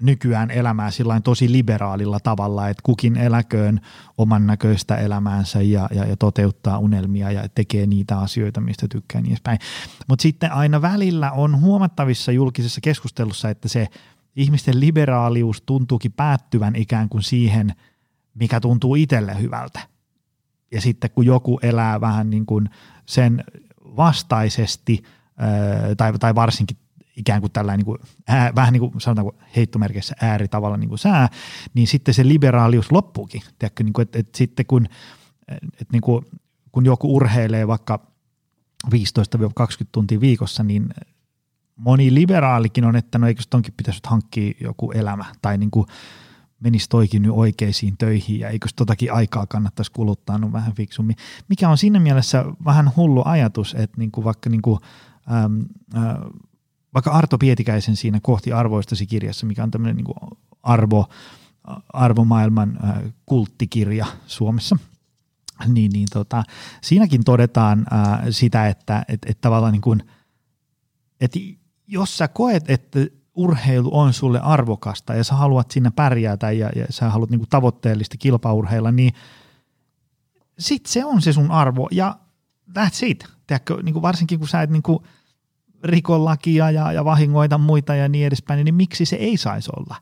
nykyään elämää sillain tosi liberaalilla tavalla, että kukin eläköön oman näköistä elämäänsä ja, ja, ja toteuttaa unelmia ja tekee niitä asioita, mistä tykkää niin edespäin. Mutta sitten aina välillä on huomattavissa julkisessa keskustelussa, että se ihmisten liberaalius tuntuukin päättyvän ikään kuin siihen, mikä tuntuu itselle hyvältä. Ja sitten kun joku elää vähän niin kuin sen vastaisesti, tai, tai varsinkin ikään kuin tällainen niin kuin ää, vähän niin kuin sanotaanko heittomerkissä ääritavalla niin kuin sää, niin sitten se liberaalius loppuukin. Tiedätkö, niin kuin, että, että sitten kun, että niin kuin, kun joku urheilee vaikka 15-20 tuntia viikossa, niin moni liberaalikin on, että no eikö tonkin pitäisi hankkia joku elämä tai niin kuin menisi toikin nyt oikeisiin töihin ja eikö totakin aikaa kannattaisi kuluttaa no vähän fiksummin. Mikä on siinä mielessä vähän hullu ajatus, että niin kuin vaikka, niin kuin, äm, äh, vaikka Arto Pietikäisen siinä kohti arvoistasi kirjassa, mikä on tämmöinen niin arvo, arvomaailman äh, kulttikirja Suomessa, niin, niin tota, siinäkin todetaan äh, sitä, että et, et tavallaan niin kuin, että jos sä koet, että urheilu on sulle arvokasta ja sä haluat siinä pärjätä ja, ja sä haluat niin kuin tavoitteellista kilpaurheilla, niin sit se on se sun arvo ja that's it. Tiedätkö, niin kuin varsinkin kun sä et niin kuin riko lakia ja, ja vahingoita muita ja niin edespäin, niin miksi se ei saisi olla?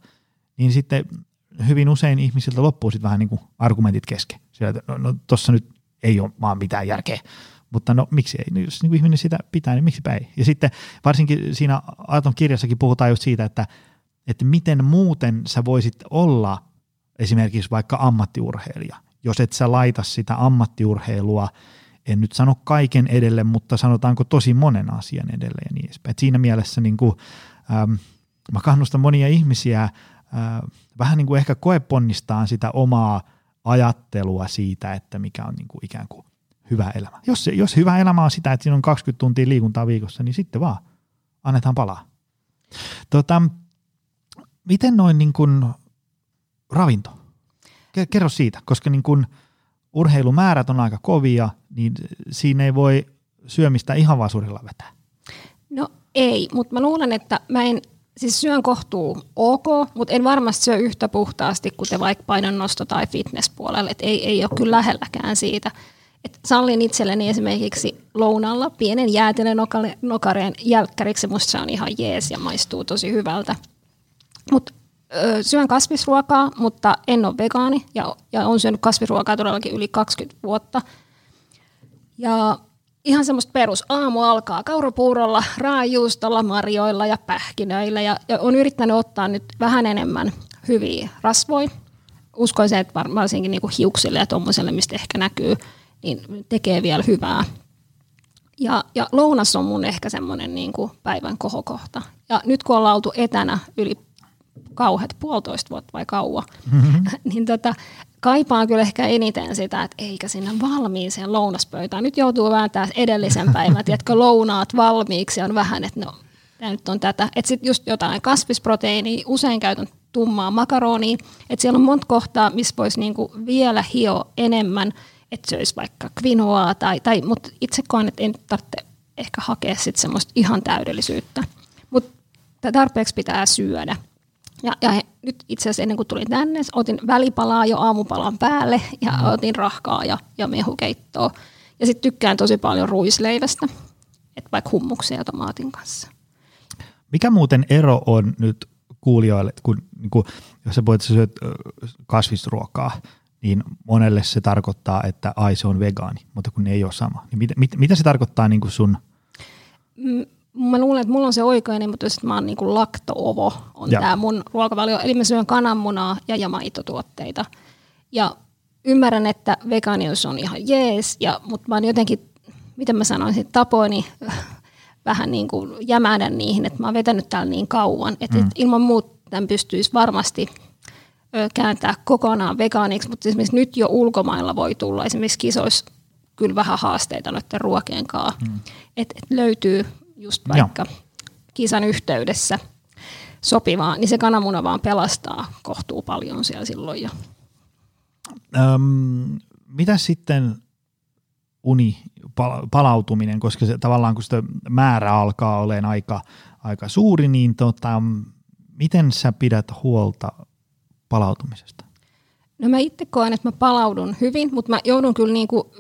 Niin sitten hyvin usein ihmisiltä loppuu sitten vähän niin kuin argumentit kesken. Sillä, että no, no tuossa nyt ei ole vaan mitään järkeä. Mutta no miksi ei? No, jos niin ihminen sitä pitää, niin miksipä ei? Ja sitten varsinkin siinä Aaton kirjassakin puhutaan just siitä, että, että miten muuten sä voisit olla esimerkiksi vaikka ammattiurheilija, jos et sä laita sitä ammattiurheilua, en nyt sano kaiken edelle, mutta sanotaanko tosi monen asian edelle ja niin edespäin. Et siinä mielessä niin kuin, ähm, mä kannustan monia ihmisiä äh, vähän niin kuin ehkä koeponnistaan sitä omaa ajattelua siitä, että mikä on niin kuin ikään kuin hyvä elämä. Jos, jos hyvä elämä on sitä, että siinä on 20 tuntia liikuntaa viikossa, niin sitten vaan annetaan palaa. Tota, miten noin niin kuin ravinto? Kerro siitä, koska niin kuin urheilumäärät on aika kovia, niin siinä ei voi syömistä ihan vaan suurilla vetää. No ei, mutta mä luulen, että mä en, siis syön kohtuu ok, mutta en varmasti syö yhtä puhtaasti, kuten vaikka painonnosto- tai fitnesspuolella, että ei, ei ole kyllä lähelläkään siitä – et sallin itselleni esimerkiksi lounalla pienen nokareen jälkkäriksi, musta se on ihan jees ja maistuu tosi hyvältä. Mut, ö, syön kasvisruokaa, mutta en ole vegaani ja, ja olen syönyt kasvisruokaa todellakin yli 20 vuotta. Ja ihan semmoista perus. Aamu alkaa kaurapuurolla, raajuustolla, marjoilla ja pähkinöillä ja, ja on yrittänyt ottaa nyt vähän enemmän hyviä rasvoja. Uskoisin, että varsinkin niinku hiuksille ja tuommoiselle, mistä ehkä näkyy – niin tekee vielä hyvää. Ja, ja lounas on mun ehkä semmoinen niin kuin päivän kohokohta. Ja nyt kun ollaan oltu etänä yli kauheat puolitoista vuotta vai kauan, mm-hmm. *laughs* niin tota, kaipaan kyllä ehkä eniten sitä, että eikä sinne valmiiseen lounaspöytään. Nyt joutuu vääntää edellisen päivän, *laughs* tiedätkö, lounaat valmiiksi on vähän, että no, tämä nyt on tätä. Että sitten just jotain kasvisproteiiniä, usein käytän tummaa makaronia, että siellä on monta kohtaa, missä voisi niinku vielä hio enemmän – että söisi vaikka kvinoaa, tai, tai, mutta itse koen, että en tarvitse ehkä hakea sit semmoista ihan täydellisyyttä. Mutta tarpeeksi pitää syödä. Ja, ja he, nyt itse asiassa ennen kuin tulin tänne, otin välipalaa jo aamupalan päälle ja mm. otin rahkaa ja, ja mehukeittoa. Ja sitten tykkään tosi paljon ruisleivästä, että vaikka hummuksia tomaatin kanssa. Mikä muuten ero on nyt kuulijoille, kun, niin kun jos sä voit syöt kasvisruokaa, niin monelle se tarkoittaa, että ai se on vegaani, mutta kun ne ei ole sama. Niin mit, mit, mitä se tarkoittaa niin kuin sun? Mm, mä luulen, että mulla on se oikein, mutta jos mä oon niin kuin lakto-ovo, on tämä mun ruokavalio. Eli mä syön kananmunaa ja, ja maitotuotteita. Ja ymmärrän, että vegaanius on ihan jees, ja, mutta mä oon jotenkin, miten mä sanoisin, tapoini *laughs* vähän niin kuin jämädä niihin, että mä oon vetänyt täällä niin kauan, että mm. ilman muuta tämän pystyisi varmasti – kääntää kokonaan vegaaniksi, mutta esimerkiksi nyt jo ulkomailla voi tulla esimerkiksi kisoissa kyllä vähän haasteita noiden ruokien kanssa. Hmm. Et, et löytyy just vaikka Joo. kisan yhteydessä sopivaa, niin se kananmuna vaan pelastaa kohtuu paljon siellä silloin jo. Öm, mitä sitten uni, palautuminen, koska se tavallaan kun sitä määrä alkaa olemaan aika, aika suuri, niin tota, miten sä pidät huolta palautumisesta? No mä itse koen, että mä palaudun hyvin, mutta mä joudun kyllä niinku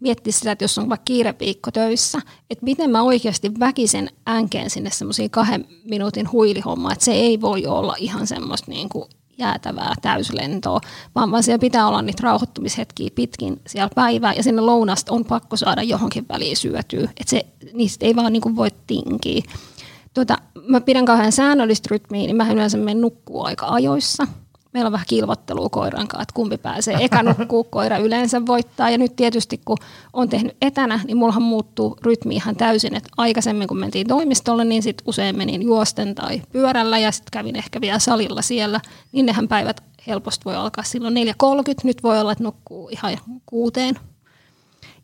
miettimään sitä, että jos on vaikka kiireviikko töissä, että miten mä oikeasti väkisen änkeen sinne semmoisiin kahden minuutin huilihommaa, että se ei voi olla ihan semmoista niinku jäätävää täyslentoa, vaan, vaan siellä pitää olla niitä rauhoittumishetkiä pitkin siellä päivää, ja sinne lounasta on pakko saada johonkin väliin syötyä, että se, niistä ei vaan niinku voi tinkiä. Tuota, mä pidän kauhean säännöllistä rytmiä, niin mä yleensä menen nukkuu aika ajoissa – meillä on vähän kilvottelua koiran kanssa, että kumpi pääsee. Eka nukkuu, koira yleensä voittaa. Ja nyt tietysti kun on tehnyt etänä, niin mullahan muuttuu rytmi ihan täysin. Että aikaisemmin kun mentiin toimistolle, niin sitten usein menin juosten tai pyörällä ja sitten kävin ehkä vielä salilla siellä. Niin nehän päivät helposti voi alkaa silloin 4.30. Nyt voi olla, että nukkuu ihan kuuteen.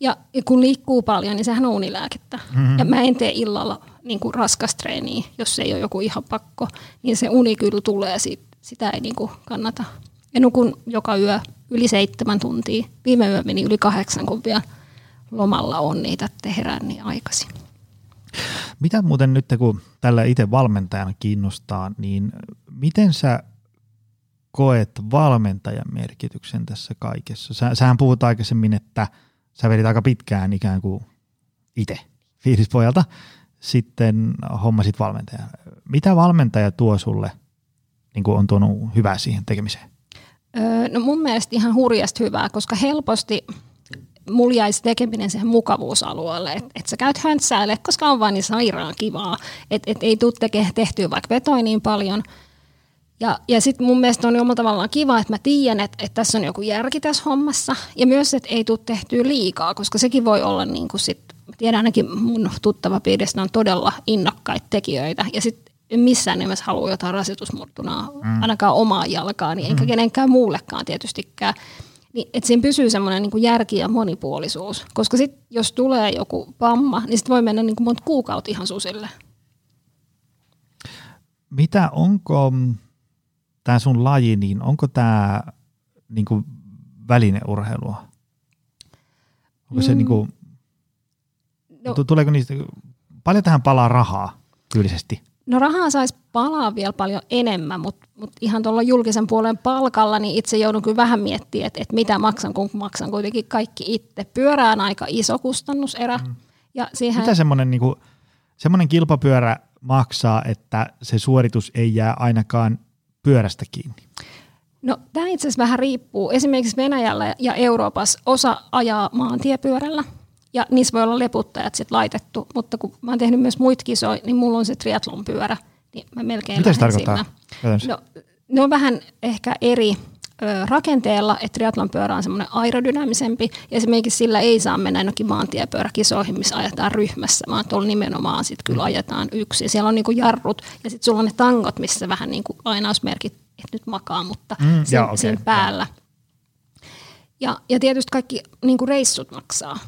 Ja, kun liikkuu paljon, niin sehän on unilääkettä. Mm-hmm. Ja mä en tee illalla niin kuin treeniä, jos se ei ole joku ihan pakko. Niin se uni kyllä tulee siitä sitä ei niinku kannata. Ja nukun joka yö yli seitsemän tuntia. Viime yö meni yli kahdeksan, kun vielä lomalla on niitä, että herään niin aikaisin. Mitä muuten nyt, kun tällä itse valmentajana kiinnostaa, niin miten sä koet valmentajan merkityksen tässä kaikessa? Sä, sähän puhut aikaisemmin, että sä vedit aika pitkään ikään kuin itse fiilispojalta, sitten hommasit valmentajan. Mitä valmentaja tuo sulle – niin kuin on tuonut hyvää siihen tekemiseen? Öö, no mun mielestä ihan hurjasti hyvää, koska helposti mulla jäisi tekeminen siihen mukavuusalueelle, että et sä käyt höntsäille, koska on vaan niin sairaan kivaa, että et ei tule tehtyä vaikka vetoi niin paljon. Ja, ja sitten mun mielestä on omalla tavallaan kiva, että mä tiedän, että, että tässä on joku järki tässä hommassa. Ja myös, että ei tule tehtyä liikaa, koska sekin voi olla niin kuin sit, tiedän ainakin mun tuttava piiristä on todella innokkaita tekijöitä. Ja sitten missään nimessä halua jotain rasitusmurtunaa, mm. ainakaan omaa jalkaa, niin enkä mm. kenenkään muullekaan tietystikään. Niin, että siinä pysyy semmoinen niin järki ja monipuolisuus. Koska sit, jos tulee joku pamma, niin sitten voi mennä niin kuin monta kuukautta ihan susille. Mitä, onko tämä sun laji, niin onko tämä niin kuin välineurheilua? Onko se mm. niin kuin, no, tuleeko niistä, paljon tähän palaa rahaa tyylisesti? No rahaa saisi palaa vielä paljon enemmän, mutta, mutta ihan tuolla julkisen puolen palkalla niin itse joudun kyllä vähän miettimään, että, että mitä maksan, kun maksan kuitenkin kaikki itse. Pyörä on aika iso kustannuserä. Mm. Ja siihen... Mitä semmoinen niin semmoinen kilpapyörä maksaa, että se suoritus ei jää ainakaan pyörästä kiinni? No tämä itse asiassa vähän riippuu. Esimerkiksi Venäjällä ja Euroopassa osa ajaa maantiepyörällä – ja niissä voi olla leputtajat sit laitettu, mutta kun mä oon tehnyt myös muita kisoja, niin mulla on se triathlon pyörä, niin mä melkein Mitä se tarkoittaa? No, ne on vähän ehkä eri ö, rakenteella, että triathlon pyörä on semmoinen aerodynamisempi, ja esimerkiksi sillä ei saa mennä ainakin maantiepyöräkisoihin, missä ajetaan ryhmässä, vaan tuolla nimenomaan sitten kyllä ajetaan yksi. Siellä on niinku jarrut, ja sitten sulla on ne tangot, missä vähän niinku lainausmerkit, että nyt makaa, mutta mm, sen, okay, päällä. Ja, ja tietysti kaikki niinku reissut maksaa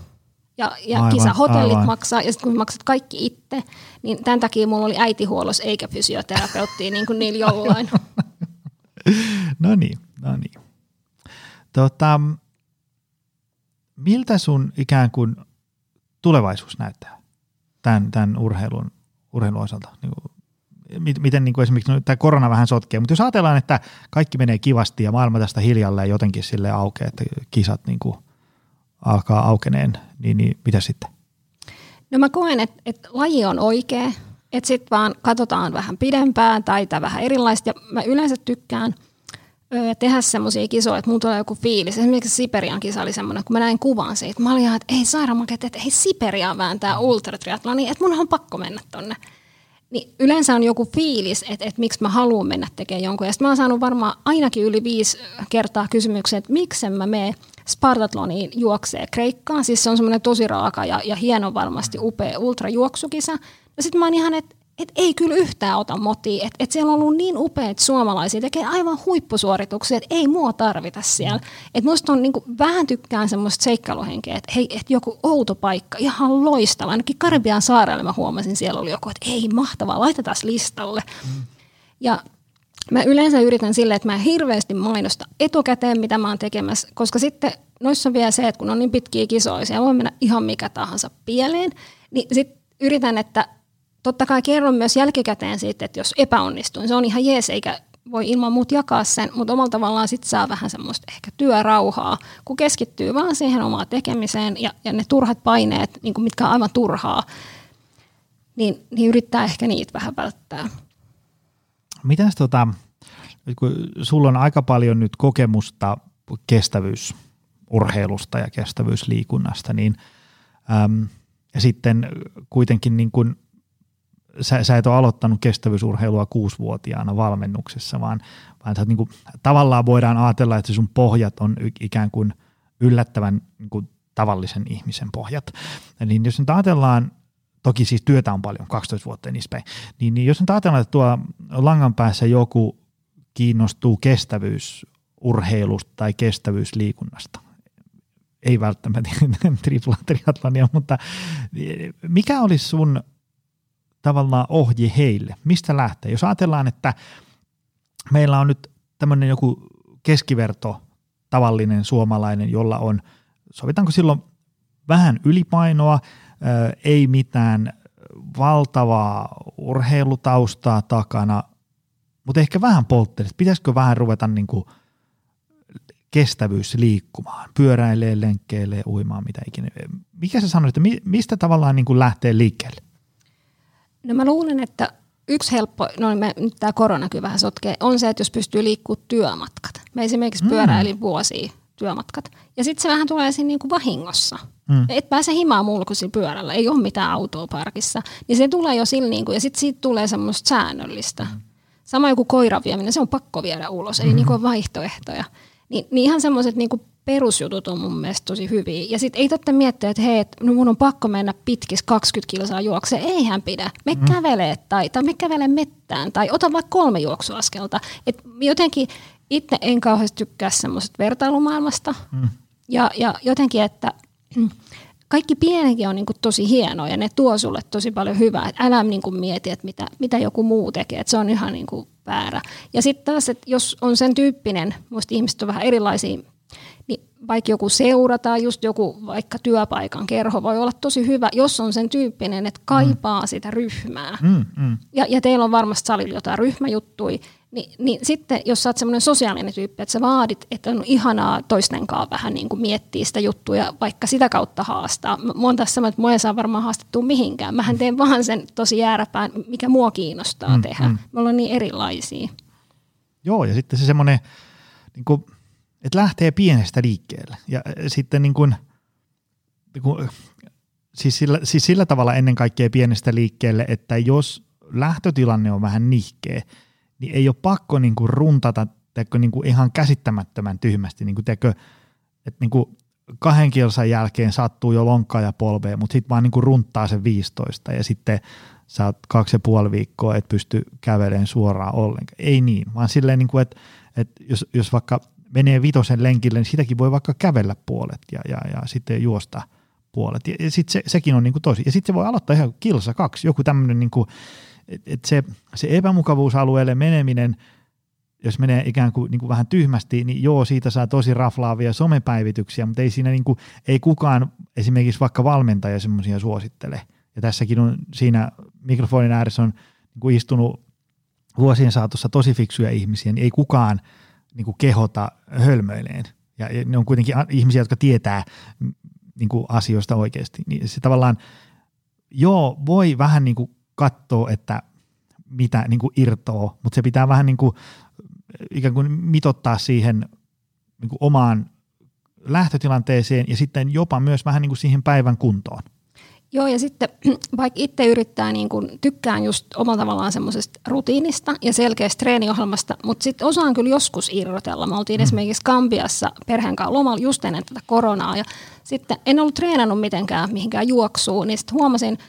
ja, ja aivan, kisahotellit aivan. maksaa, ja sitten kun maksat kaikki itse, niin tämän takia mulla oli äitihuollos eikä fysioterapeutti niin kuin niillä jollain. *laughs* no niin, no niin. Tota, miltä sun ikään kuin tulevaisuus näyttää tämän, tämän urheilun, urheilun osalta? Niin kuin, miten niin kuin esimerkiksi no, tämä korona vähän sotkee, mutta jos ajatellaan, että kaikki menee kivasti ja maailma tästä hiljalleen jotenkin sille aukeaa, että kisat niin kuin alkaa aukeneen, niin, niin mitä sitten? No mä koen, että, että laji on oikea, että sitten vaan katsotaan vähän pidempään tai vähän erilaista. Ja mä yleensä tykkään ö, tehdä semmoisia kisoja, että mulla tulee joku fiilis. Esimerkiksi Siperian kisa oli semmoinen, kun mä näin kuvan siitä. Mä olin ihan, että ei sairaanmaket, että ei Siperiaan vääntää ultratriatloni, että mun on pakko mennä tonne. Niin yleensä on joku fiilis, että, että miksi mä haluan mennä tekemään jonkun. Ja sitten mä oon saanut varmaan ainakin yli viisi kertaa kysymyksen, että miksen mä menen Spartatloniin juoksee Kreikkaan. Siis se on semmoinen tosi raaka ja, ja hieno varmasti upea ultrajuoksukisa. Ja sitten mä oon ihan, että et ei kyllä yhtään ota motia. Että et siellä on ollut niin upeat suomalaisia, tekee aivan huippusuorituksia, että ei mua tarvita siellä. Että musta on niinku, vähän tykkään semmoista seikkailuhenkeä, että hei, et joku outo paikka, ihan loistava. Ainakin Karibian saarelle mä huomasin, siellä oli joku, että ei mahtavaa, laitetaan listalle. Mm. Ja Mä yleensä yritän sille, että mä hirveästi mainosta etukäteen, mitä mä oon tekemässä, koska sitten noissa on vielä se, että kun on niin pitkiä kisoja, siellä voi mennä ihan mikä tahansa pieleen, niin sitten yritän, että totta kai kerron myös jälkikäteen siitä, että jos epäonnistuin, se on ihan jees, eikä voi ilman muuta jakaa sen, mutta omalla tavallaan sitten saa vähän semmoista ehkä työrauhaa, kun keskittyy vaan siihen omaan tekemiseen ja, ja ne turhat paineet, niin mitkä on aivan turhaa, niin, niin yrittää ehkä niitä vähän välttää. Mitäs tota, kun sulla on aika paljon nyt kokemusta kestävyysurheilusta ja kestävyysliikunnasta, niin äm, ja sitten kuitenkin niin kuin sä, sä et ole aloittanut kestävyysurheilua kuusivuotiaana valmennuksessa, vaan, vaan sä, niin kuin, tavallaan voidaan ajatella, että sun pohjat on ikään kuin yllättävän niin kuin, tavallisen ihmisen pohjat. Niin jos nyt ajatellaan, toki siis työtä on paljon, 12 vuotta niistä niin, niin jos nyt ajatellaan, että tuo langan päässä joku kiinnostuu kestävyysurheilusta tai kestävyysliikunnasta, ei välttämättä *laughs* triplatriatlonia, mutta mikä olisi sun tavallaan ohje heille? Mistä lähtee? Jos ajatellaan, että meillä on nyt tämmöinen joku keskiverto tavallinen suomalainen, jolla on, sovitaanko silloin vähän ylipainoa, ei mitään valtavaa urheilutaustaa takana, mutta ehkä vähän polttelisi. Pitäisikö vähän ruveta niin kuin kestävyys liikkumaan, pyöräilee, lenkkeilee, uimaan, mitä ikinä. Mikä sä sanoit, että mistä tavallaan niin kuin lähtee liikkeelle? No mä luulen, että yksi helppo, no me, nyt tämä korona kyllä vähän sotkee, on se, että jos pystyy liikkumaan työmatkat. Mä esimerkiksi mm. pyöräilin vuosia työmatkat. Ja sitten se vähän tulee siinä niin kuin vahingossa. Mm. Et pääse himaan mulkuisin pyörällä, ei ole mitään autoa parkissa. Niin se tulee jo sillä, niin kuin, ja sitten siitä tulee semmoista säännöllistä. Mm. Sama joku koiran vieminen, se on pakko viedä ulos, eli mm. niin kuin vaihtoehtoja. Niin, niin ihan semmoiset niin perusjutut on mun mielestä tosi hyviä. Ja sitten ei tarvitse miettiä, että hei, no mun on pakko mennä pitkis 20 kilsaa juokseen. Eihän pidä. Me mm. kävelee tai, tai me kävelee mettään tai ota vaikka kolme juoksuaskelta. Et jotenkin itse en kauheasti tykkää semmoisesta vertailumaailmasta. Mm. Ja, ja jotenkin, että kaikki pienenkin on niin kuin tosi hienoa ja ne tuo sulle tosi paljon hyvää. Et älä niin kuin mieti, että mitä, mitä joku muu tekee, että se on ihan niin kuin väärä. Ja sitten taas, että jos on sen tyyppinen, muista ihmiset on vähän erilaisia, niin vaikka joku seura tai just joku vaikka työpaikan kerho voi olla tosi hyvä, jos on sen tyyppinen, että kaipaa mm. sitä ryhmää. Mm, mm. Ja, ja teillä on varmasti salilla jotain ryhmäjuttui, niin, niin sitten jos sä oot semmoinen sosiaalinen tyyppi, että sä vaadit, että on ihanaa toisten kanssa vähän niin kuin miettiä sitä juttuja, vaikka sitä kautta haastaa. Mä oon tässä semmoinen, että mua ei saa varmaan haastettua mihinkään. Mähän teen vaan sen tosi jääräpään, mikä mua kiinnostaa mm, tehdä. Mm. Me ollaan niin erilaisia. Joo, ja sitten se semmoinen, niin kuin, että lähtee pienestä liikkeelle. Ja sitten niin kuin, niin kuin, siis, sillä, siis sillä tavalla ennen kaikkea pienestä liikkeelle, että jos lähtötilanne on vähän nihkeä, niin ei ole pakko niin kuin runtata teekö, niin kuin ihan käsittämättömän tyhmästi. Niin kuin, teekö, että niin kuin kahden kilsan jälkeen sattuu jo lonkkaa ja polvea, mutta sitten vaan niin kuin runttaa sen 15 ja sitten sä oot kaksi ja puoli viikkoa, et pysty kävelemään suoraan ollenkaan. Ei niin, vaan silleen, niin kuin, että, että jos, jos vaikka menee vitosen lenkille, niin sitäkin voi vaikka kävellä puolet ja, ja, ja sitten juosta puolet. Ja, ja sitten se, sekin on niin kuin tosi. Ja sitten se voi aloittaa ihan kilsa kaksi, joku tämmöinen niin kuin, et se, se epämukavuusalueelle meneminen, jos menee ikään kuin, niin kuin vähän tyhmästi, niin joo, siitä saa tosi raflaavia somepäivityksiä, mutta ei siinä niin kuin, ei kukaan esimerkiksi vaikka valmentaja semmoisia suosittele. Ja tässäkin on siinä mikrofonin ääressä on niin kuin istunut vuosien saatossa tosi fiksuja ihmisiä, niin ei kukaan niin kuin kehota hölmöileen. Ja ne on kuitenkin ihmisiä, jotka tietää niin kuin asioista oikeasti. Niin se tavallaan, joo, voi vähän niin kuin katsoa, että mitä niin kuin irtoo, mutta se pitää vähän niin kuin, ikään kuin mitottaa siihen niin kuin omaan lähtötilanteeseen ja sitten jopa myös vähän niin kuin siihen päivän kuntoon. Joo, ja sitten *clears throat* vaikka itse yrittää, niin kun, tykkään just omalla tavallaan semmoisesta rutiinista ja selkeästä treeniohjelmasta, mutta sitten osaan kyllä joskus irrotella. Me oltiin mm. esimerkiksi Kambiassa perheen kanssa lomalla just ennen tätä koronaa, ja sitten en ollut treenannut mitenkään mihinkään juoksuun, niin sitten huomasin –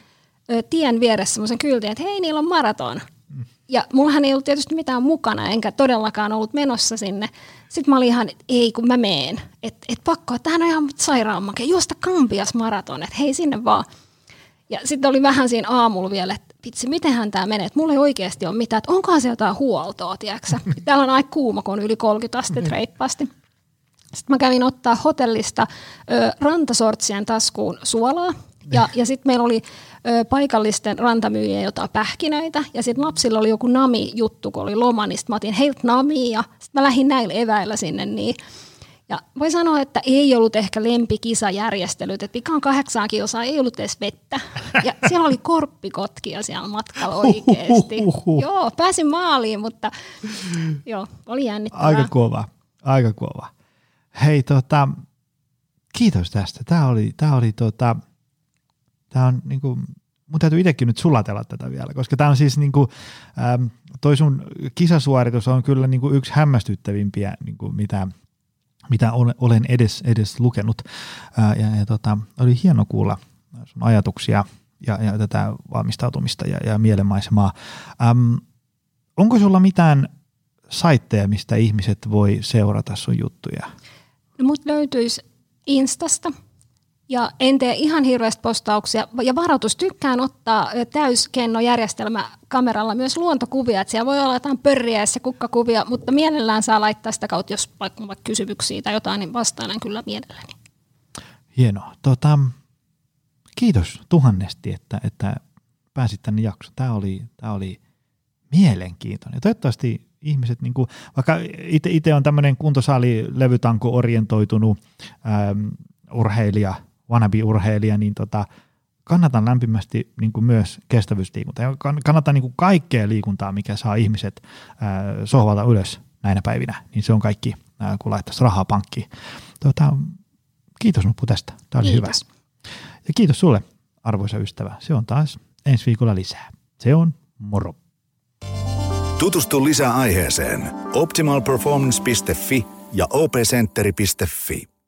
tien vieressä semmoisen kyltin, että hei, niillä on maraton. Mm. Ja mullahan ei ollut tietysti mitään mukana, enkä todellakaan ollut menossa sinne. Sitten mä olin ihan, että ei kun mä meen. Että et pakko, että tämähän on ihan sairaanmake. Juosta Kampias maraton, että hei sinne vaan. Ja sitten oli vähän siinä aamulla vielä, että vitsi, mitenhän tämä menee. Että mulla ei oikeasti ole mitään, että onkohan se jotain huoltoa, tiedätkö *laughs* Täällä on aika kuuma, kun on yli 30 astetta mm. reippaasti. Sitten mä kävin ottaa hotellista ö, rantasortsien taskuun suolaa. Ja, ja sitten meillä oli ö, paikallisten rantamyyjien jotain pähkinöitä. Ja sitten lapsilla oli joku nami-juttu, kun oli loma, niin mä otin heiltä nami ja sitten mä lähdin näillä eväillä sinne. Niin. Ja voi sanoa, että ei ollut ehkä lempikisajärjestelyt, että pikaan kahdeksaan kilsaa ei ollut edes vettä. Ja siellä oli korppikotkia siellä matkalla oikeasti. Joo, pääsin maaliin, mutta joo, oli jännittävää. Aika kova, aika kova. Hei, tota, kiitos tästä. Tämä oli, tämä oli tota, tämä on niin kuin mun täytyy itsekin nyt sulatella tätä vielä, koska tämä on siis niin kuin, ähm, toi sun kisasuoritus on kyllä niin kuin yksi hämmästyttävimpiä, niin kuin mitä, mitä olen edes, edes lukenut. Ää, ja, ja tota, oli hieno kuulla sun ajatuksia ja, ja tätä valmistautumista ja, ja mielenmaisemaa. Ähm, onko sulla mitään saitteja, mistä ihmiset voi seurata sun juttuja? No, mut löytyisi Instasta – ja en tee ihan hirveästi postauksia. Ja varoitus, tykkään ottaa täyskennojärjestelmä kameralla myös luontokuvia. Että siellä voi olla jotain pörriä ja kukkakuvia, mutta mielellään saa laittaa sitä kautta, jos vaikka, vaikka kysymyksiä tai jotain, niin vastailen kyllä mielelläni. Hienoa. Tota, kiitos tuhannesti, että, että pääsit tänne jaksoon. Tämä oli, tämä oli mielenkiintoinen. Ja toivottavasti ihmiset, niin kuin, vaikka itse on tämmöinen kuntosali levytanko orientoitunut ähm, urheilija – wannabe-urheilija, niin tota, kannatan lämpimästi niin kuin myös kestävyysliikuntaa. Ja kannatan niin kuin kaikkea liikuntaa, mikä saa ihmiset ää, sohvalta ylös näinä päivinä. Niin se on kaikki, ää, kun laittaisi rahaa pankkiin. Tota, kiitos Nuppu tästä. Tämä oli kiitos. hyvä. Ja kiitos sulle, arvoisa ystävä. Se on taas ensi viikolla lisää. Se on moro. Tutustu lisää aiheeseen optimalperformance.fi ja opcenteri.fi.